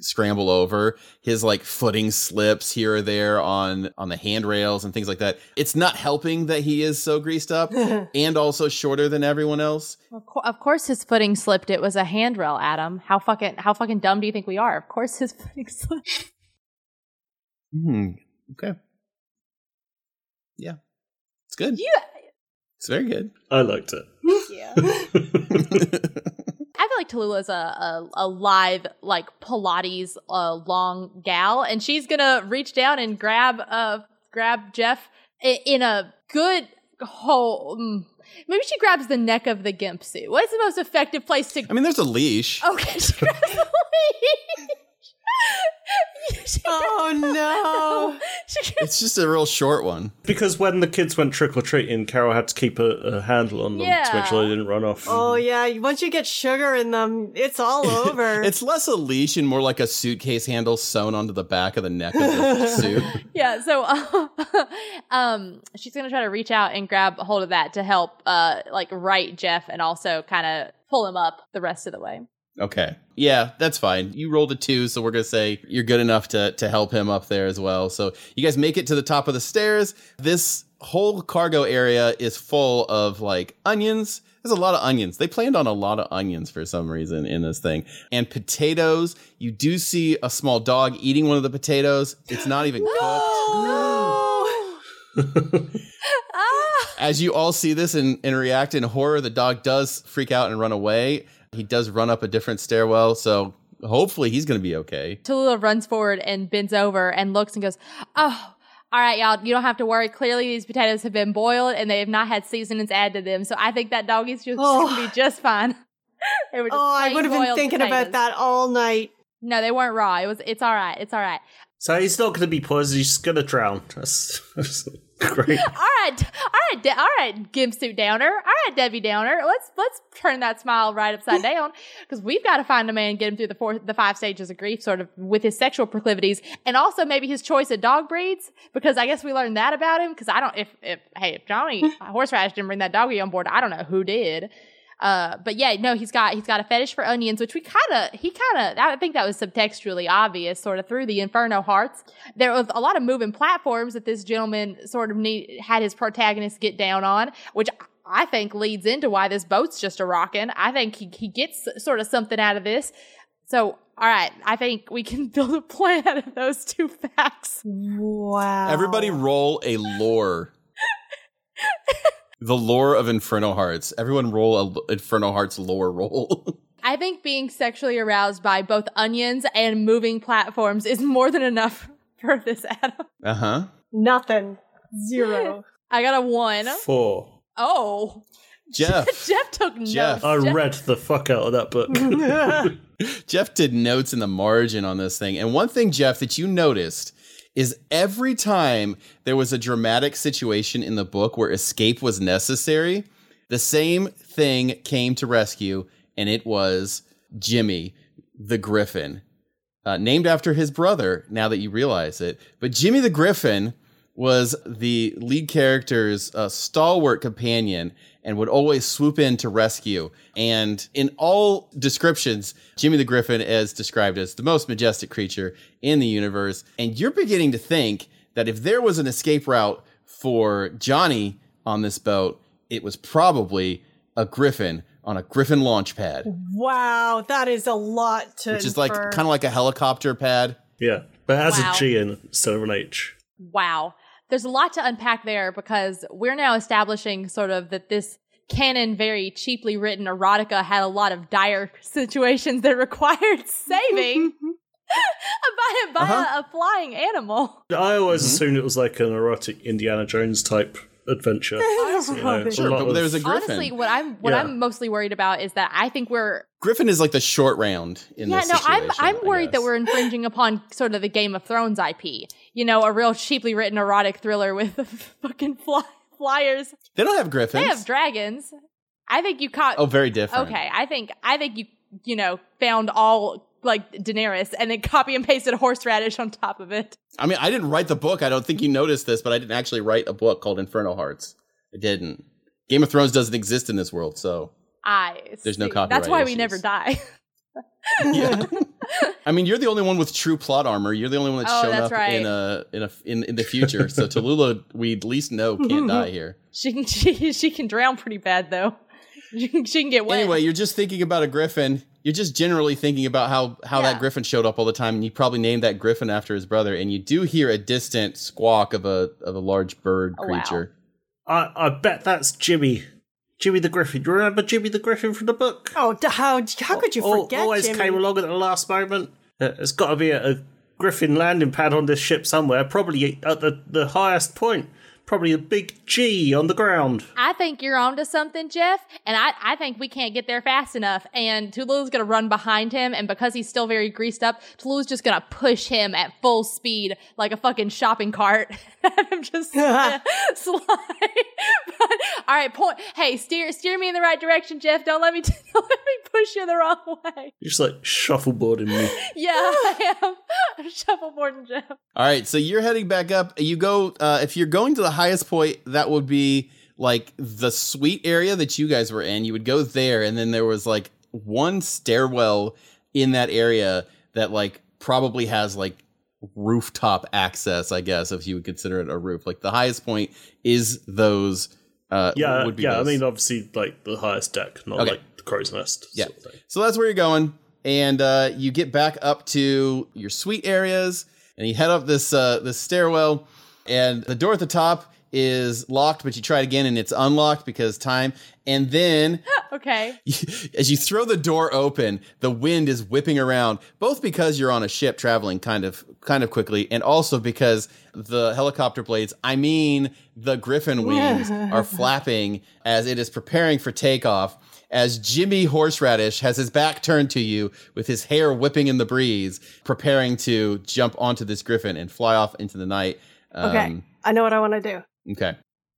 scramble over. His like footing slips here or there on on the handrails and things like that. It's not helping that he is so greased up and also shorter than everyone else. Of, course, his footing slipped. It was a handrail, Adam. How fucking how fucking dumb do you think we are? Of course, his footing slipped. Hmm. Okay. Yeah. It's good. Yeah. It's very good. I liked it. Yeah. Like Tallulah's a, a, a live, like Pilates uh, long gal, and she's gonna reach down and grab uh grab Jeff i- in a good hole. Maybe she grabs the neck of the gimp suit. What's the most effective place to? I mean, there's a leash. Okay, she grabs the leash. She oh no. She It's just a real short one. Because when the kids went trick or treating, Carol had to keep a, a handle on them to make sure they didn't run off. Oh yeah. Once you get sugar in them, it's all over. It's less a leash and more like a suitcase handle sewn onto the back of the neck of the suit. yeah so uh, um she's gonna try to reach out and grab a hold of that to help uh like right jeff and also kind of pull him up the rest of the way Okay. Yeah, that's fine. You rolled a two, so we're gonna say you're good enough to to help him up there as well. So you guys make it to the top of the stairs. This whole cargo area is full of like onions. There's a lot of onions. They planned on a lot of onions for some reason in this thing. And potatoes. You do see a small dog eating one of the potatoes. It's not even cooked. no. ah As you all see this and, and react in horror, the dog does freak out and run away. He does run up a different stairwell, so hopefully he's going to be okay. Tallulah runs forward and bends over and looks and goes oh all right y'all you don't have to worry clearly these potatoes have been boiled and they have not had seasonings added to them so i think that doggy's just Oh. gonna be oh. just fine they were just Oh, I would have been thinking potatoes. about that all night. no they weren't raw it was it's all right it's all right So he's not going to be poisoned, he's just going to drown. That's, that's great. all right, all right, all right, Gimp Suit Downer. All right, Debbie Downer. Let's let's turn that smile right upside down because we've got to find a man, get him through the four, the five stages of grief, sort of with his sexual proclivities, and also maybe his choice of dog breeds. Because I guess we learned that about him. Because I don't if if hey if Johnny Horseradish didn't bring that doggy on board, I don't know who did. Uh, but yeah, no, he's got he's got a fetish for onions, which we kind of he kind of I think that was subtextually obvious, sort of through the Inferno Hearts. There was a lot of moving platforms that this gentleman sort of need had his protagonist get down on, which I think leads into why this boat's just a rocking. I think he he gets sort of something out of this. So, all right, I think we can build a plan out of those two facts. Wow. Everybody roll a lore. the lore of Inferno Hearts. Everyone roll a l- Inferno Hearts lore roll. I think being sexually aroused by both onions and moving platforms is more than enough for this Adam. uh huh. Nothing. Zero. I got a one. Four. Oh, Jeff. Jeff took notes. Jeff. I Jeff- read the fuck out of that book. Jeff did notes in the margin on this thing. And one thing, Jeff, that you noticed is every time there was a dramatic situation in the book where escape was necessary, the same thing came to rescue, and it was Jimmy the Griffin, uh, named after his brother, now that you realize it. But Jimmy the Griffin was the lead character's uh, stalwart companion and would always swoop in to rescue. And in all descriptions, Jimmy the Griffin is described as the most majestic creature in the universe. And you're beginning to think that if there was an escape route for Johnny on this boat, it was probably a griffin on a griffin launch pad, Wow, that is a lot to which is like kind of like a helicopter pad. Yeah, but it has Wow. a G in it instead of an H. Wow. There's a lot to unpack there because we're now establishing sort of that this canon, very cheaply written erotica had a lot of dire situations that required saving by, by Uh-huh. a, a flying animal. I always Mm-hmm. assumed it was like an erotic Indiana Jones type adventure. You know, Sure, but of- there's a griffin. Honestly, what I'm what Yeah. I'm mostly worried about is that I think we're Griffin is like the short round in yeah this no I'm I'm worried that we're infringing upon sort of the Game of Thrones IP. You know, a real cheaply written erotic thriller with fucking fly, flyers. They don't have griffins. They have dragons. I think you caught. oh, very different. Okay, I think I think you you know found all like Daenerys and then copy and pasted horseradish on top of it. I mean, I didn't write the book. I don't think you noticed this, but I didn't actually write a book called Inferno Hearts. I didn't. Game of Thrones doesn't exist in this world, so I There's no copyright That's why we never die. yeah. I mean, you're the only one with true plot armor. You're the only one that's Oh, shown that's up right. in a in a in, in the future. so Tallulah, we at least know can't die here. she can she she can drown pretty bad though. She she can get wet. Anyway, you're just thinking about a griffin. You're just generally thinking about how how Yeah. that griffin showed up all the time, and you probably named that griffin after his brother. And you do hear a distant squawk of a of a large bird Oh, wow. creature. I, I bet that's Jimmy. Jimmy the Griffin. Do you remember Jimmy the Griffin from the book? oh, how how could you Al- forget? Always Jimmy? came along at the last moment. Uh, There's got to be a, a Griffin landing pad on this ship somewhere, probably at the, the highest point. Probably a big G on the ground. I think you're onto something, Jeff, and I, I think we can't get there fast enough. And Tulu's gonna run behind him, and because he's still very greased up, Tulu's just gonna push him at full speed like a fucking shopping cart. I'm just uh, slide. but, all right, point. Hey, steer steer me in the right direction, Jeff. Don't let me don't let me push you the wrong way. You're just like shuffleboarding me. Yeah, I am. I'm shuffleboarding Jeff. All right, so you're heading back up. You go uh, if you're going to the highest point, that would be like the suite area that you guys were in. You would go there, and then there was like one stairwell in that area that like probably has like rooftop access. I guess if you would consider it a roof, like the highest point is those. Uh, Yeah, would be yeah. those. I mean, obviously, like the highest deck, not Okay. like the crow's nest. Yeah. Sort of. So that's where you're going, and uh, you get back up to your suite areas, and you head up this uh, this stairwell, and the door at the top is locked, but you try it again, and it's unlocked because time. And then, Okay. as you throw the door open, the wind is whipping around, both because you're on a ship traveling kind of kind of quickly, and also because the helicopter blades, I mean the griffin wings, are flapping as it is preparing for takeoff. As Jimmy Horseradish has his back turned to you with his hair whipping in the breeze, preparing to jump onto this griffin and fly off into the night. Okay, Um, I know what I want to do. okay.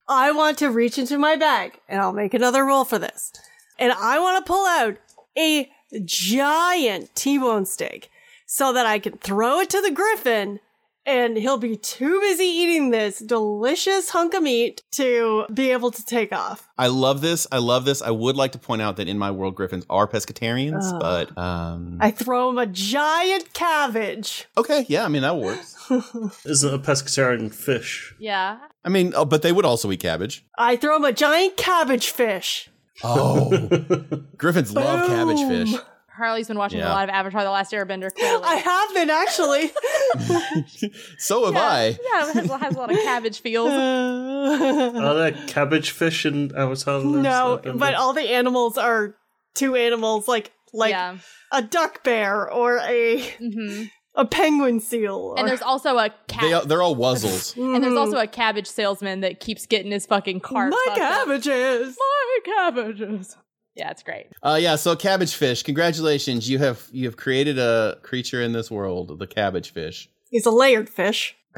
I want to reach into my bag, and I'll make another roll for this. And I want to pull out a giant T-bone steak so that I can throw it to the griffin, and he'll be too busy eating this delicious hunk of meat to be able to take off. I love this. I love this. I would like to point out that in my world, griffins are pescatarians, but um, I throw him a giant cabbage. okay, yeah. I mean that works. Isn't a pescatarian fish? Yeah. I mean, oh, but they would also eat cabbage. I throw him a giant cabbage fish. Oh, griffins love cabbage fish. Harley's been watching Yeah. a lot of Avatar: The Last Airbender. Clearly. I have been actually. So have I. Yeah, it has, has a lot of cabbage feels. Are there cabbage fish in Avatar? The no, but all the animals are two animals, like like yeah. a duck bear or a hmm a penguin seal. And there's also a They, are, they're all wuzzles. and there's also a cabbage salesman that keeps getting his fucking cart. my fucked up. cabbages. My cabbages. Yeah, it's great. Uh, yeah. So cabbage fish. Congratulations, you have you have created a creature in this world, the cabbage fish. He's a layered fish.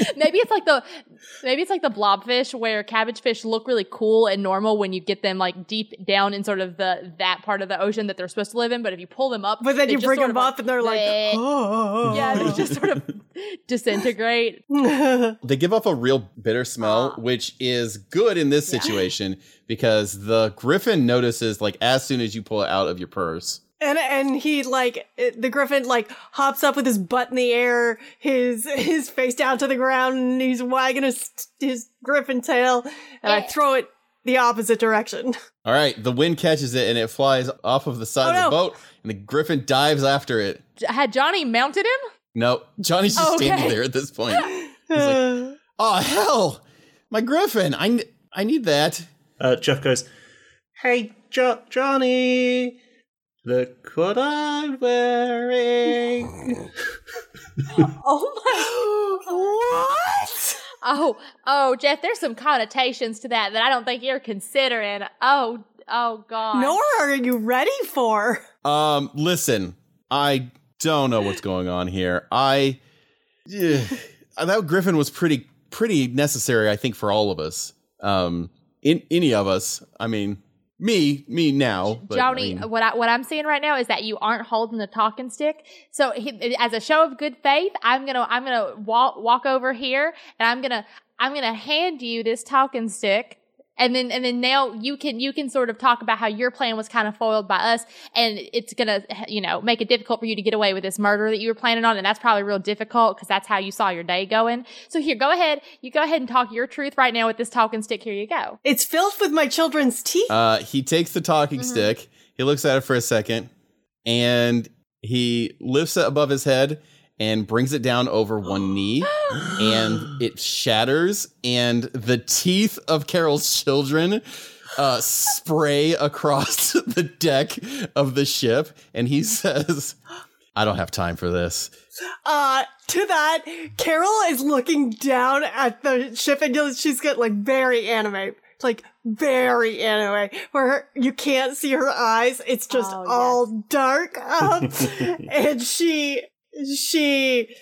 maybe it's like the maybe it's like the blobfish where cabbage fish look really cool and normal when you get them like deep down in sort of the that part of the ocean that they're supposed to live in. But if you pull them up, But then you bring them of, up and they're like, oh. yeah, they just sort of disintegrate. They give off a real bitter smell, Ah. which is good in this situation because the griffin notices like as soon as you pull it out of your purse. And and he like the griffin like hops up with his butt in the air, his his face down to the ground, and he's wagging his his griffin tail, and I Eh. throw it the opposite direction. All right, the wind catches it and it flies off of the side Oh, of the no. boat, and the griffin dives after it. Had Johnny mounted him? No, Johnny's just Okay. standing there at this point. like- Oh hell, my griffin! I I need that. Uh, Jeff goes, Hey, jo- Johnny, look what I'm wearing. Oh my. what? Oh, oh, Jeff, there's some connotations to that that I don't think you're considering. Oh, oh, God. Nor are you ready for? Um, listen, I don't know what's going on here. I yeah, that griffin was pretty pretty necessary, I think, for all of us. Um, in any of us. I mean, me, me now. But, I Johnny, mean- what I, what I'm seeing right now is that you aren't holding the talking stick. So, he, as a show of good faith, I'm gonna I'm gonna walk walk over here and I'm gonna I'm gonna hand you this talking stick. And then, and then now you can, you can sort of talk about how your plan was kind of foiled by us and it's gonna, you know, make it difficult for you to get away with this murder that you were planning on. And that's probably real difficult because that's how you saw your day going. So here, go ahead. You go ahead and talk your truth right now with this talking stick. Here you go. It's filled with my children's teeth. Uh, he takes the talking Mm-hmm. stick. He looks at it for a second, and he lifts it above his head and brings it down over one knee, and it shatters, and the teeth of Carol's children uh, spray across the deck of the ship, and he says, "I don't have time for this." Uh, to that, Carol is looking down at the ship and you'll- she's got like very anime, like very anime, where her, you can't see her eyes. It's just Oh, all dark up, and she, she,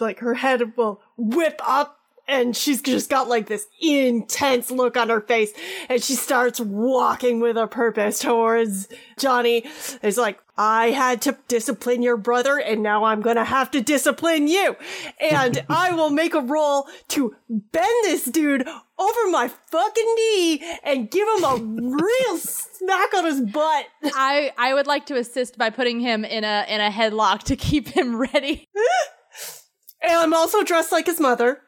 like her head will whip up. And she's just got like this intense look on her face, and she starts walking with a purpose towards Johnny. It's like, I had to discipline your brother, and now I'm gonna have to discipline you. And I will make a roll to bend this dude over my fucking knee and give him a real smack on his butt. I I would like to assist by putting him in a in a headlock to keep him ready. And I'm also dressed like his mother.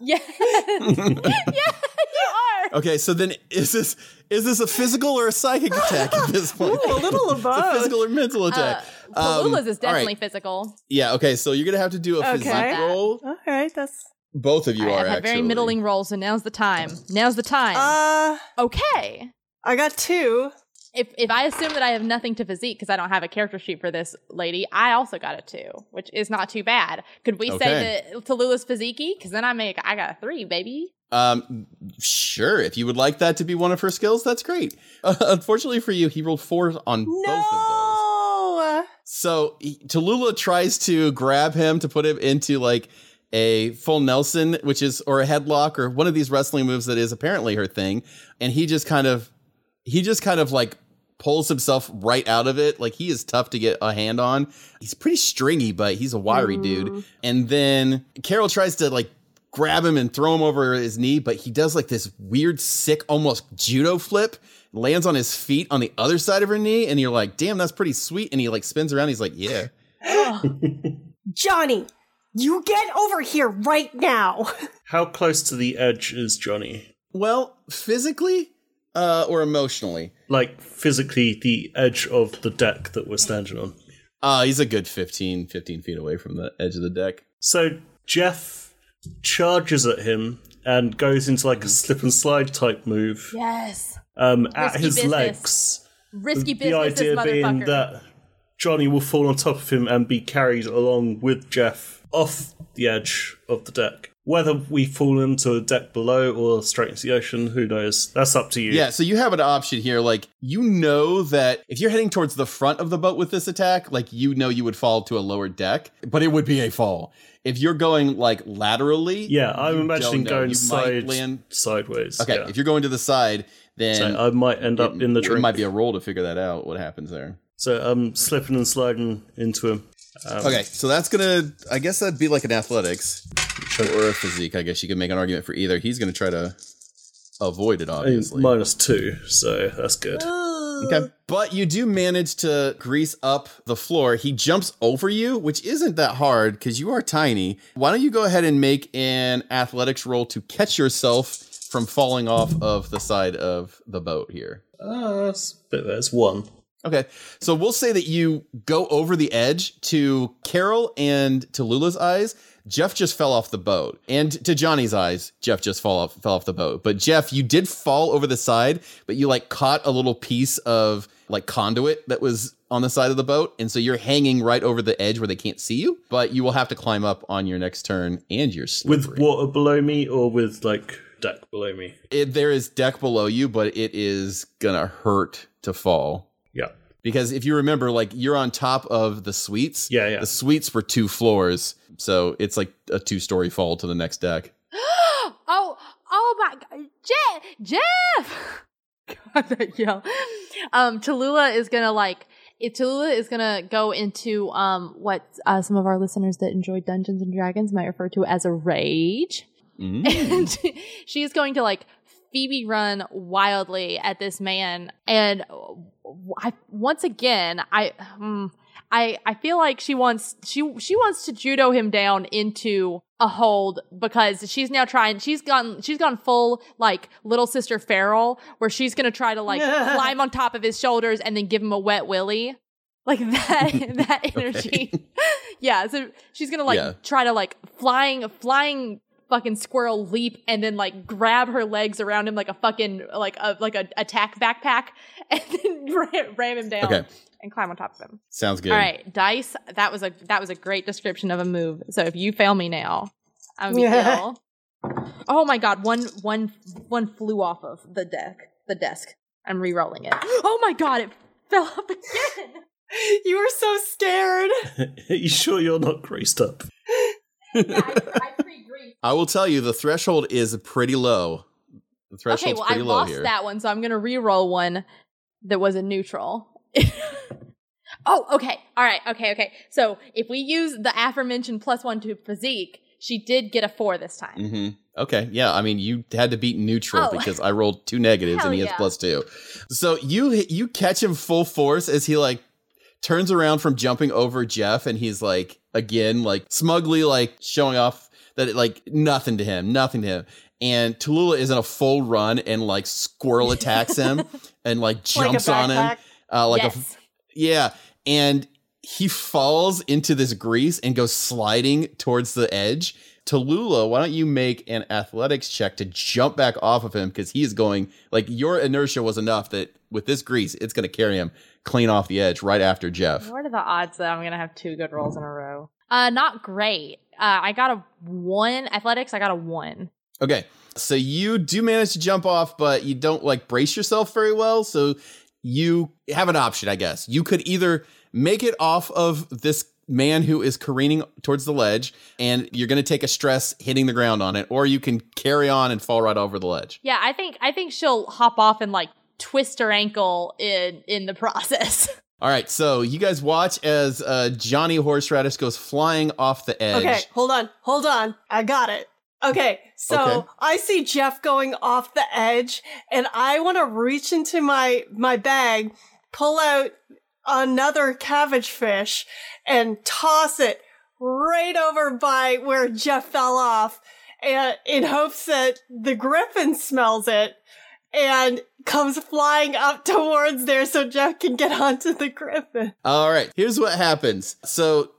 Yeah, yeah, you are. Okay, so then is this is this a physical or a psychic attack at this point? Ooh, a little of It's a both. physical or mental attack. Um, Tallulah's is all right. definitely physical. Yeah, okay, so you're gonna have to do a physique Okay. roll. All right, that's Both of you All right, are I've had actually. very middling rolls, so now's the time. Now's the time. uh. okay. I got two. If if I assume that I have nothing to physique because I don't have a character sheet for this lady, I also got a two, which is not too bad. Could we Okay. say that Tallulah's physique? Because then I make I got a three, baby. Um, sure. If you would like that to be one of her skills, that's great. Uh, unfortunately for you, he rolled four on both of those. So he, Tallulah tries to grab him to put him into like a full Nelson, which is or a headlock or one of these wrestling moves that is apparently her thing, and he just kind of he just kind of like pulls himself right out of it. Like he is tough to get a hand on. He's pretty stringy, but he's a wiry dude. Mm. And then Carol tries to like grab him and throw him over his knee, but he does like this weird, sick, almost judo flip, lands on his feet on the other side of her knee, and you're like, damn, that's pretty sweet. And he like spins around, he's like, yeah. Johnny, you get over here right now. How close to the edge is Johnny? Well, physically, uh, or emotionally. Like physically, the edge of the deck that we're standing on. Uh, he's a good 15, 15 feet away from the edge of the deck. So Jeff charges at him and goes into like a slip and slide type move Yes. um, at his business. legs. Risky business. the idea this being that Johnny will fall on top of him and be carried along with Jeff off the edge of the deck. Whether we fall into a deck below or straight into the ocean, who knows? That's up to you. Yeah, so you have an option here. Like, you know that if you're heading towards the front of the boat with this attack, like, you know you would fall to a lower deck, but it would be a fall. If you're going, like, laterally. Yeah, I'm you imagining don't know. going You side, might land. sideways. Okay, yeah. if you're going to the side, then. so I might end up it, in the it might be a roll to figure that out, what happens there. So I'm slipping and sliding into him. Um, Okay, so that's gonna. I guess that'd be like an athletics or a physique. I guess you could make an argument for either. He's gonna try to avoid it, I mean, obviously. minus two, so that's good. Okay. But you do manage to grease up the floor. He jumps over you, which isn't that hard because you are tiny. Why don't you go ahead and make an athletics roll to catch yourself from falling off of the side of the boat here? Uh, that's, that's one. Okay. So we'll say that you go over the edge to Carol and Tallulah's eyes. Jeff just fell off the boat. And to Johnny's eyes, Jeff just fall off, fell off the boat. But Jeff, you did fall over the side, but you like caught a little piece of like conduit that was on the side of the boat. And so you're hanging right over the edge where they can't see you, but you will have to climb up on your next turn and you're slippery. With water below me or with like deck below me? It, there is deck below you, but it is gonna hurt to fall. Yeah. Because if you remember, like you're on top of the suites. Yeah, yeah. The suites were two floors, so it's like a two story fall to the next deck. oh, oh my God. Jeff! Jeff! God, that yell. Um, Tallulah is gonna like, if Tallulah is gonna go into um what uh, some of our listeners that enjoy Dungeons and Dragons might refer to as a rage. Mhm. and she's going to like Phoebe run wildly at this man, and I once again I um, I I feel like she wants she she wants to judo him down into a hold because she's now trying she's gone she's gone full like little sister feral where she's gonna try to like climb on top of his shoulders and then give him a wet willy. Like that that energy. Yeah so she's gonna like Yeah. try to like flying flying fucking squirrel leap and then like grab her legs around him like a fucking like a like a attack backpack and then ram, ram him down Okay. and climb on top of him. Sounds good. All right, dice. That was a that was a great description of a move. So if you fail me now, I'm gonna be Yeah. ill. Oh my god, one one one flew off of the deck the desk. I'm re-rolling it. Oh my god, it fell off again. You were so scared. Are you sure you're not greased up? yeah, I, I pre-greased. I will tell you, the threshold is pretty low. The Okay, threshold's well I pretty low lost here. that one, so I'm gonna re-roll one that was a neutral. oh, okay. All right. Okay. Okay. So if we use the aforementioned plus one to physique, she did get a four this time. hmm Okay, yeah. I mean, you had to beat neutral Oh. because I rolled two negatives and he has yeah. plus two. So you you catch him full force as he like turns around from jumping over Jeff, and he's like again like smugly like showing off that it, like nothing to him, nothing to him. And Tallulah is in a full run and like squirrel attacks him and like Like jumps on him, uh, like a yeah, and he falls into this grease and goes sliding towards the edge. Tallulah, why don't you make an athletics check to jump back off of him because he is going like your inertia was enough that with this grease, it's going to carry him clean off the edge right after Jeff. What are the odds that I'm gonna have two good rolls in a row? Uh, not great. Uh, I got a one athletics. I got a one. Okay, so you do manage to jump off, but you don't like brace yourself very well. So you have an option, I guess. You could either make it off of this man who is careening towards the ledge, and you're going to take a stress hitting the ground on it, or you can carry on and fall right over the ledge. Yeah, I think I think she'll hop off and like twist her ankle in in the process. All right, so you guys watch as uh, Johnny Horseradish goes flying off the edge. Okay, hold on, hold on. I got it. Okay, so Okay. I see Jeff going off the edge, and I want to reach into my my bag, pull out another cabbage fish, and toss it right over by where Jeff fell off, and in hopes that the griffin smells it and comes flying up towards there so Jeff can get onto the griffin. All right, here's what happens. So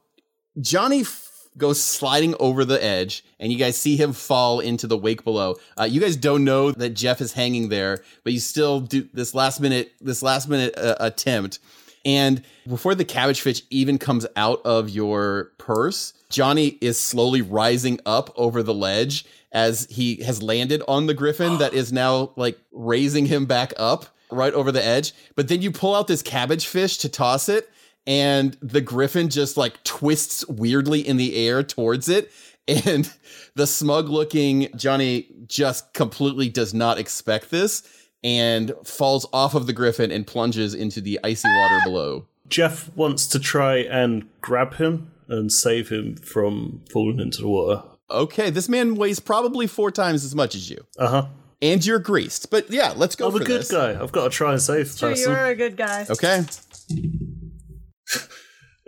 Johnny f- goes sliding over the edge, and you guys see him fall into the wake below. Uh, you guys don't know that Jeff is hanging there, but you still do this last minute this last minute uh, attempt. And before the cabbage fish even comes out of your purse, Johnny is slowly rising up over the ledge as he has landed on the griffin that is now like raising him back up right over the edge. But then you pull out this cabbage fish to toss it, and the griffin just like twists weirdly in the air towards it. And the smug looking Johnny just completely does not expect this and falls off of the griffin and plunges into the icy water below. Jeff wants to try and grab him and save him from falling into the water. Okay, this man weighs probably four times as much as you. Uh huh. and you're greased. But yeah, let's go I'm for a good this. guy. I've got to try and save the Sure, person. you're a good guy. Okay.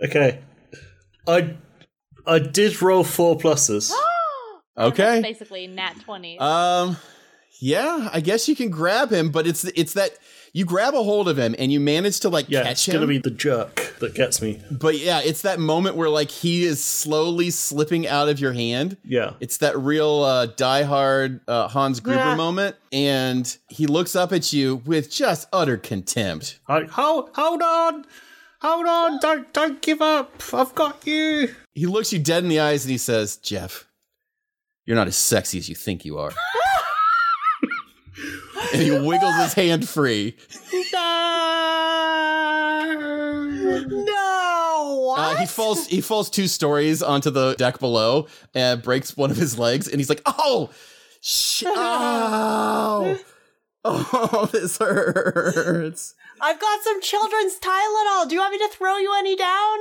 Okay. I I did roll four pluses. Okay. Basically, nat 20. Um, yeah, I guess you can grab him, but it's it's that you grab a hold of him and you manage to like yeah, catch him. it's gonna be the jerk that gets me. but yeah, it's that moment where like he is slowly slipping out of your hand. Yeah. It's that real uh, diehard uh, Hans Gruber Yeah. moment, and he looks up at you with just utter contempt. Like, hold, hold on, hold on, don't, don't give up. I've got you. He looks you dead in the eyes and he says, "Jeff, you're not as sexy as you think you are." and he wiggles his hand free. No, what? Uh, he falls. He falls two stories onto the deck below and breaks one of his legs. And he's like, "Oh, shit! Oh, oh, this hurts." I've got some children's Tylenol. Do you want me to throw you any down?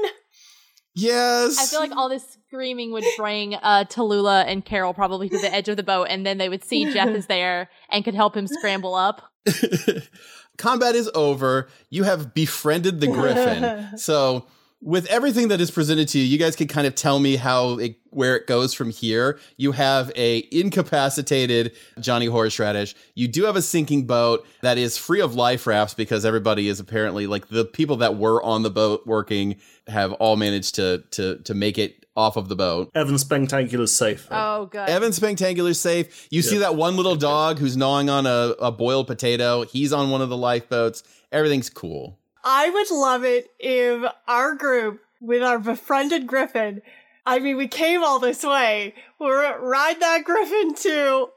Yes. I feel like all this screaming would bring uh, Tallulah and Carol probably to the edge of the boat, and then they would see Jeff is there and could help him scramble up. combat is over. You have befriended the griffin. so, with everything that is presented to you, you guys can kind of tell me how it, where it goes from here. You have a incapacitated Johnny Horseradish. You do have a sinking boat that is free of life rafts because everybody is apparently like the people that were on the boat working have all managed to to to make it off of the boat. Evan Spectacular's safe. Oh, god. Evan Spectacular's safe. You see that one little dog who's gnawing on a, a boiled potato. He's on one of the lifeboats. Everything's cool. I would love it if our group, with our befriended griffin, I mean, we came all this way. We're ride that griffin to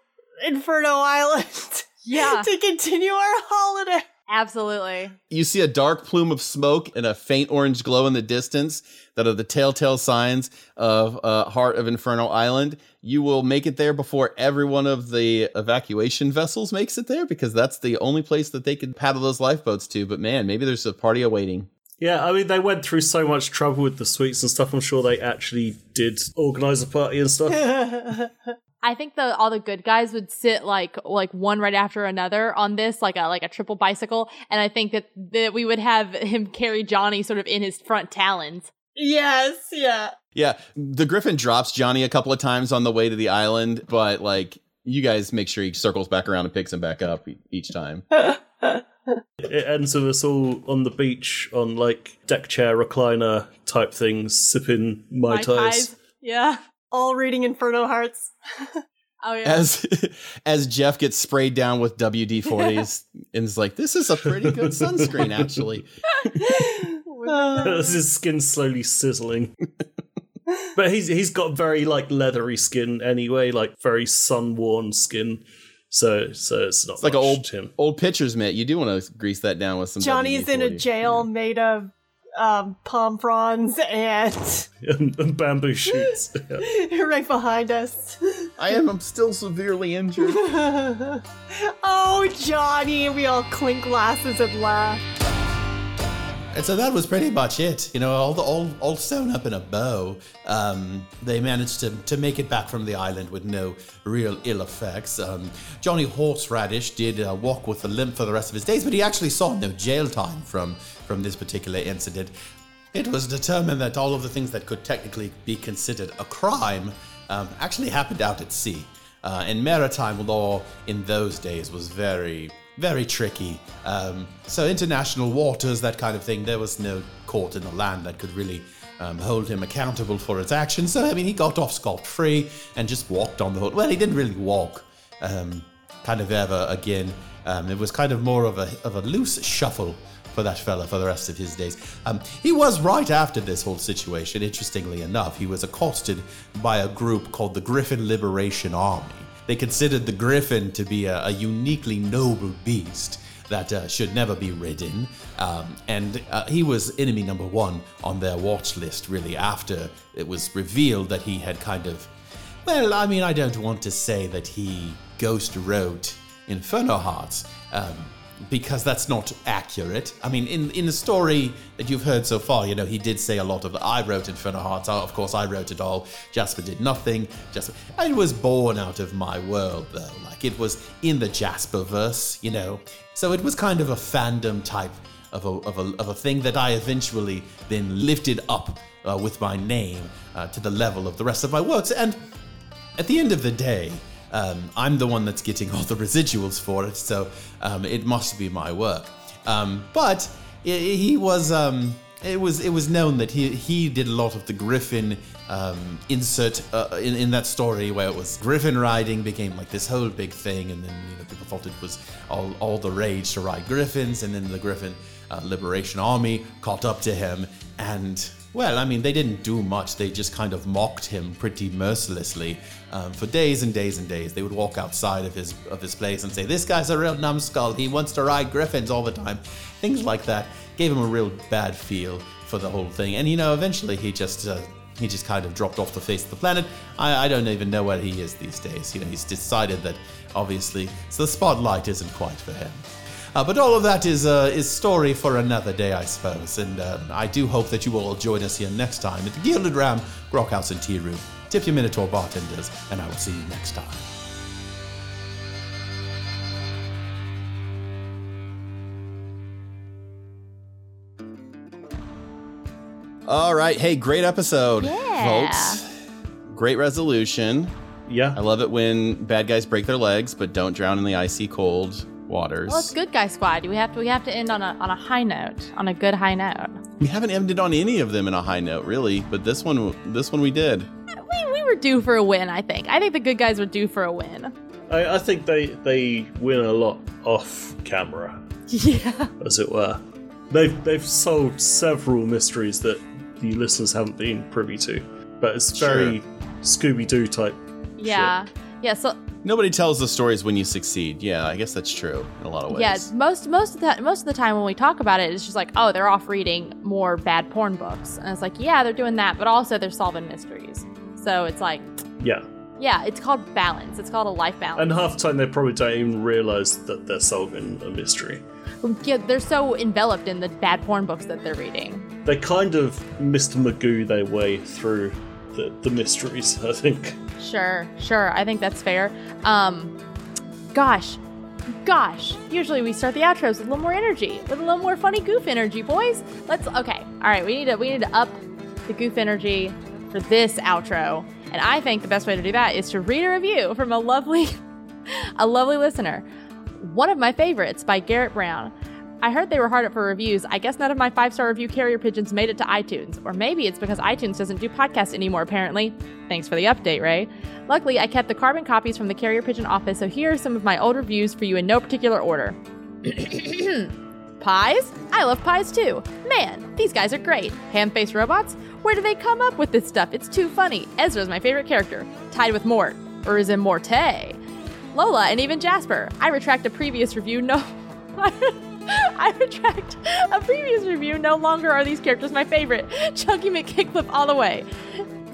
Inferno Island Yeah, to continue our holiday. Absolutely. You see a dark plume of smoke and a faint orange glow in the distance that are the telltale signs of uh, Heart of Inferno Island. You will make it there before every one of the evacuation vessels makes it there because that's the only place that they could paddle those lifeboats to. But man, maybe there's a party awaiting. Yeah, I mean, they went through so much trouble with the sweets and stuff. I'm sure they actually did organize a party and stuff. I think the all the good guys would sit like like one right after another on this like a like a triple bicycle, and I think that that we would have him carry Johnny sort of in his front talons. yes, yeah. Yeah, the Griffin drops Johnny a couple of times on the way to the island, but like you guys make sure he circles back around and picks him back up each time. It ends with us all on the beach on like deck chair recliner type things, sipping mai My tais. ties. Yeah. All reading Inferno Hearts. Oh yeah. as as Jeff gets sprayed down with WD forties and is like, "This is a pretty good sunscreen, actually." As uh, his skin slowly sizzling. but he's he's got very like leathery skin anyway, like very sun worn skin. So so it's not It's like an old to him. old pitcher's mitt. You do want to grease that down with some. Johnny's in a WD-40. jail made of um, palm fronds and and bamboo shoots. Yeah. right behind us. I am I'm still severely injured. oh, Johnny! We all clink glasses and laugh. And so that was pretty much it. You know, all the all, all sewn up in a bow. Um, they managed to, to make it back from the island with no real ill effects. Um, Johnny Horseradish did uh, walk with a limp for the rest of his days, but he actually saw no jail time from from this particular incident. It was determined that all of the things that could technically be considered a crime um, actually happened out at sea. Uh, and maritime law in those days was very, very tricky. Um, so, international waters, that kind of thing, there was no court in the land that could really um, hold him accountable for his actions. So, I mean, he got off scot free and just walked on the hook. Well, he didn't really walk um, kind of ever again. Um, it was kind of more of a, of a loose shuffle for that fella for the rest of his days. Um, he was right after this whole situation, interestingly enough. He was accosted by a group called the Griffin Liberation Army. They considered the Griffin to be a, a uniquely noble beast that uh, should never be ridden. Um, and uh, he was enemy number one on their watch list, really, after it was revealed that he had kind of. Well, I mean, I don't want to say that he ghost wrote Inferno Hearts. Um, because that's not accurate. I mean, in in the story that you've heard so far, you know, he did say a lot of I wrote Inferno Hearts. Of course, I wrote it all. Jasper did nothing. Jasper, it was born out of my world, though. Like it was in the Jasper verse, you know. So it was kind of a fandom type of a of a, of a thing that I eventually then lifted up uh, with my name uh, to the level of the rest of my works. And at the end of the day, um, I'm the one that's getting all the residuals for it, so um, it must be my work. Um, but he was. Um, it was it was known that he he did a lot of the Griffin um, insert uh, in in that story where it was Griffin riding became like this whole big thing, and then you know people thought it was all all the rage to ride Griffins, and then the Griffin uh, Liberation Army caught up to him and well, I mean, they didn't do much. They just kind of mocked him pretty mercilessly um, for days and days and days. They would walk outside of his of his place and say, "This guy's a real numbskull. He wants to ride griffins all the time." Things like that gave him a real bad feel for the whole thing. And you know, eventually he just uh, he just kind of dropped off the face of the planet. I, I don't even know where he is these days. You know, he's decided that obviously so the spotlight isn't quite for him. Uh, but all of that is uh, is story for another day, I suppose. And uh, I do hope that you will all join us here next time at the Gilded Ram Grog House and Tea Room. Tip your Minotaur bartenders, and I will see you next time. All right. Hey, great episode, Yeah. folks. Great resolution. Yeah. I love it when bad guys break their legs but don't drown in the icy cold waters. Well, it's good guy squad. We have to we have to end on a on a high note, on a good high note. We haven't ended on any of them in a high note, really, but this one, this one we did. We, we were due for a win. I think. I think the good guys were due for a win. I, I think they they win a lot off camera, Yeah. as it were. They've they've solved several mysteries that the listeners haven't been privy to, but it's very Scooby Doo type. Yeah. Yeah. So Nobody tells the stories when you succeed. Yeah, I guess that's true in a lot of ways. yeah, most most of the most of the time when we talk about it, it's just like, oh, they're off reading more bad porn books, and it's like, yeah, they're doing that, but also they're solving mysteries. So it's like, Yeah, yeah, it's called balance. It's called a life balance. and half the time they probably don't even realize that they're solving a mystery. yeah, they're so enveloped in the bad porn books that they're reading. They kind of Mr. Magoo their way through the, the mysteries. I think. Sure, sure. I think that's fair. Um, gosh, gosh. Usually we start the outros with a little more energy, with a little more funny goof energy, boys. Let's. Okay. All right. We need to. We need to up the goof energy for this outro. And I think the best way to do that is to read a review from a lovely, a lovely listener. One of my favorites by Garrett Brown. I heard they were hard up for reviews. I guess none of my five star review carrier pigeons made it to iTunes. Or maybe it's because iTunes doesn't do podcasts anymore, apparently. Thanks for the update, Ray. Luckily, I kept the carbon copies from the carrier pigeon office, so here are some of my old reviews for you in no particular order. pies? I love pies too. Man, these guys are great. Ham faced robots? Where do they come up with this stuff? It's too funny. Ezra's my favorite character, tied with Mort. Or is it Morte? Lola and even Jasper. I retract a previous review. No. I retract a previous review. No longer are these characters my favorite. Chunky McKickflip all the way.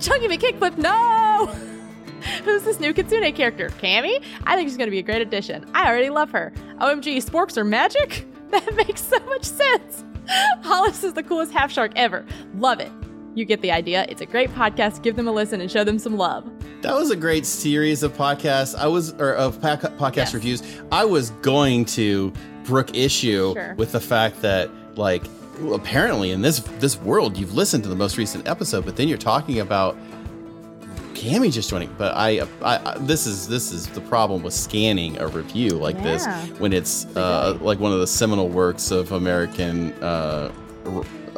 Chunky McKickflip, no! Who's this new Kitsune character? Cammy? I think she's gonna be a great addition. I already love her. OMG, sporks are magic? That makes so much sense. Hollis is the coolest half shark ever. Love it. You get the idea. It's a great podcast. Give them a listen and show them some love. That was a great series of podcasts. I was or of podcast Yes. reviews. I was going to brook issue Sure. with the fact that like apparently in this this world you've listened to the most recent episode, but then you're talking about Cammy just joining. But I, I, I this is this is the problem with scanning a review like this when it's uh, like one of the seminal works of American, uh,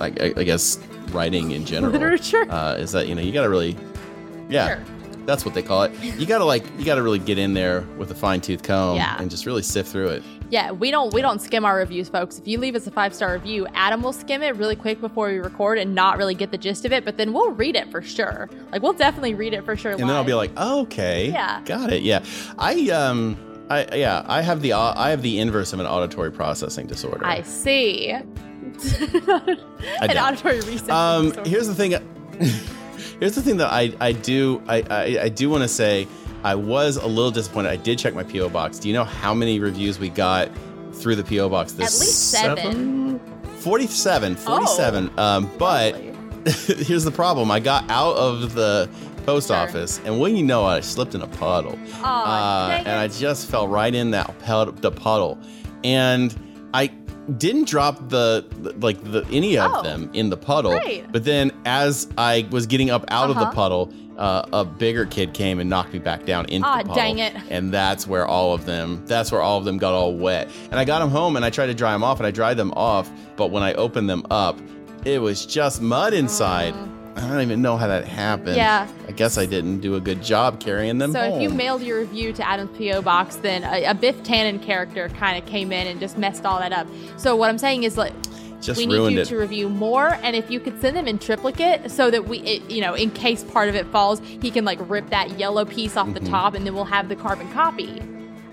I guess writing in general. Literature? uh, is that you know you got to really, yeah. Sure. That's what they call it. You gotta like, you gotta really get in there with a fine tooth comb Yeah. and just really sift through it. Yeah, we don't we don't skim our reviews, folks. If you leave us a five star review, Adam will skim it really quick before we record and not really get the gist of it. But then we'll read it for sure. Like we'll definitely read it for sure. And then I'll be like, oh, okay, Yeah. got it. Yeah, I um, I yeah, I have the au- I have the inverse of an auditory processing disorder. I see. An auditory receptor. Um, disorder. here's the thing. here's the thing that I I do I I, I do want to say I was a little disappointed. I did check my PO box. Do you know how many reviews we got through the PO box At this least seven. 47 47 Oh. um but here's the problem i got out of the post Sure. office and when you know it, i slipped in a puddle Aw, uh, dang and i just fell right in that pud- the puddle and i didn't drop the like the any of Oh. them in the puddle Great. but then as i was getting up out of the Uh-huh. puddle uh, a bigger kid came and knocked me back down into Aw, the puddle. dang it. And that's where all of them, that's where all of them got all wet. And I got them home and I tried to dry them off and I dried them off. But when I opened them up, it was just mud inside. I don't even know how that happened. Mm. Yeah. I guess I didn't do a good job carrying them So home. if you mailed your review to Adam's PO box, then a, a Biff Tannen character kind of came in and just messed all that up. So what I'm saying is like just we need you it. to review more, and if you could send them in triplicate, so that we, it, you know, in case part of it falls, he can like rip that yellow piece off Mm-hmm. the top, and then we'll have the carbon copy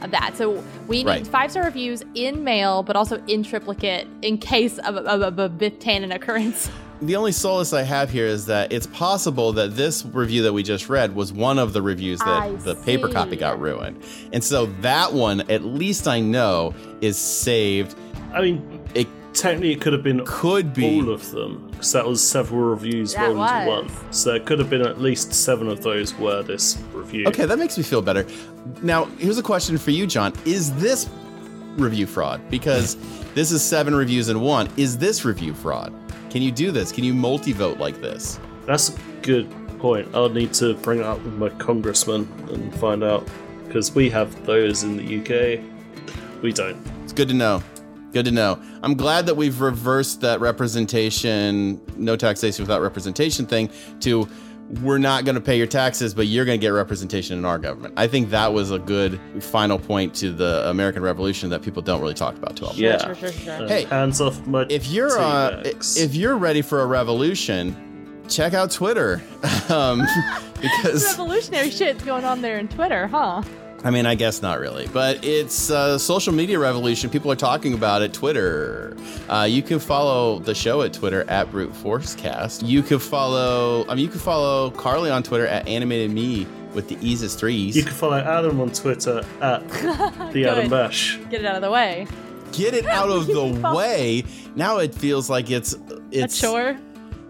of that. So we need Right. five star reviews in mail, but also in triplicate in case of, of, of a Biff Tannen occurrence. the only solace I have here is that it's possible that this review that we just read was one of the reviews that I the paper copy got ruined. And so that one, at least I know, is saved. I mean, It technically it could have been could be. all of them because that was several reviews That rolled into one. So it could have been at least seven of those were this review. Okay, that makes me feel better. Now, here's a question for you, John. Is this review fraud? Because this is seven reviews in one. Is this review fraud? Can you do this? Can you multi-vote like this? That's a good point. I'll need to bring it up with my congressman and find out because we have those in the UK. We don't. It's good to know. Good to know. I'm glad that we've reversed that representation, no taxation without representation thing to we're not going to pay your taxes, but you're going to get representation in our government. I think that was a good final point to the American Revolution that people don't really talk about too often. Yeah. sure, sure, sure. Hey, hands off my. if you're uh, if you're ready for a revolution, check out Twitter um, because Revolutionary shit's going on there in Twitter, huh? I mean I guess not really, but it's a social media revolution. People are talking about it. Twitter. Uh, you can follow the show at Twitter at Brute Forcecast. You can follow. I mean, you can follow Carly on Twitter at Animated Me with the easiest threes. you can follow Adam on Twitter at the Adam Good. Bash. Get it out of the way. Get it out of the way. Now it feels like it's A it's chore.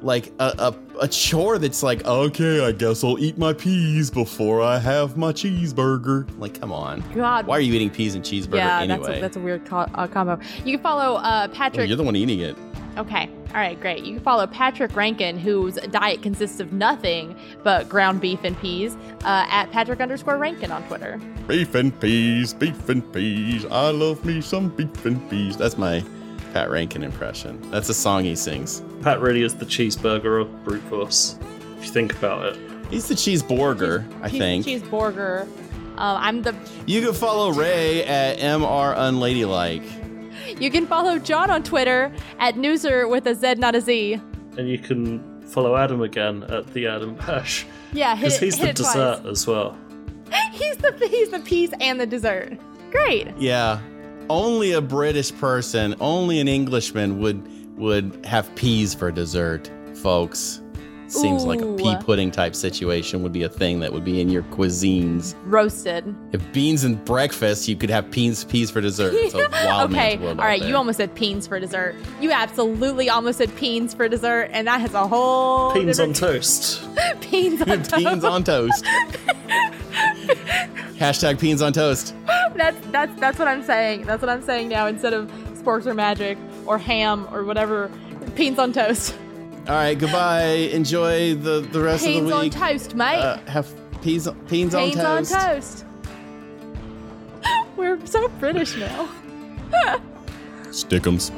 Like a, a, a chore that's like, okay, I guess I'll eat my peas before I have my cheeseburger. Like, come on. God. Why are you eating peas and cheeseburger yeah, anyway? that's a, that's a weird co- uh, combo. You can follow uh, Oh, Patrick. you're the one eating it. okay, all right, great. You can follow Patrick Rankin, whose diet consists of nothing but ground beef and peas, uh, at Patrick underscore Rankin on Twitter. Beef and peas, beef and peas. I love me some beef and peas. That's my Pat Rankin impression. That's a song he sings. Pat really is the cheeseburger of brute force. If you think about it. He's the cheeseburger, I Cheese- think. Cheeseburger. Um, I'm the. You can follow Ray at MR Unladylike. You can follow John on Twitter at Newser with a Z, not a Z. And you can follow Adam again at the Adam Bash. Yeah, Because he's hit the it twice. dessert as well. He's the he's the peas and the dessert. Great. Yeah. Only a British person, only an Englishman would would have peas for dessert, folks. Seems like a pea pudding type situation would be a thing that would be in your cuisines. Roasted. If beans and breakfast, you could have peas peas for dessert. It's a wild okay, man's all world right. out You almost said peens for dessert. You absolutely almost said peens for dessert, and that has a whole Beans on toast. peens on toast. beans on toast. Hashtag beans on toast. That's that's that's what I'm saying. That's what I'm saying now. Instead of sporks or magic or ham or whatever, peens on toast. All right, goodbye. Enjoy the, the rest Peens of the on week. toast, mate. Uh, have peas peas on toast. peens on toast. toast. We're so British now. Stickums.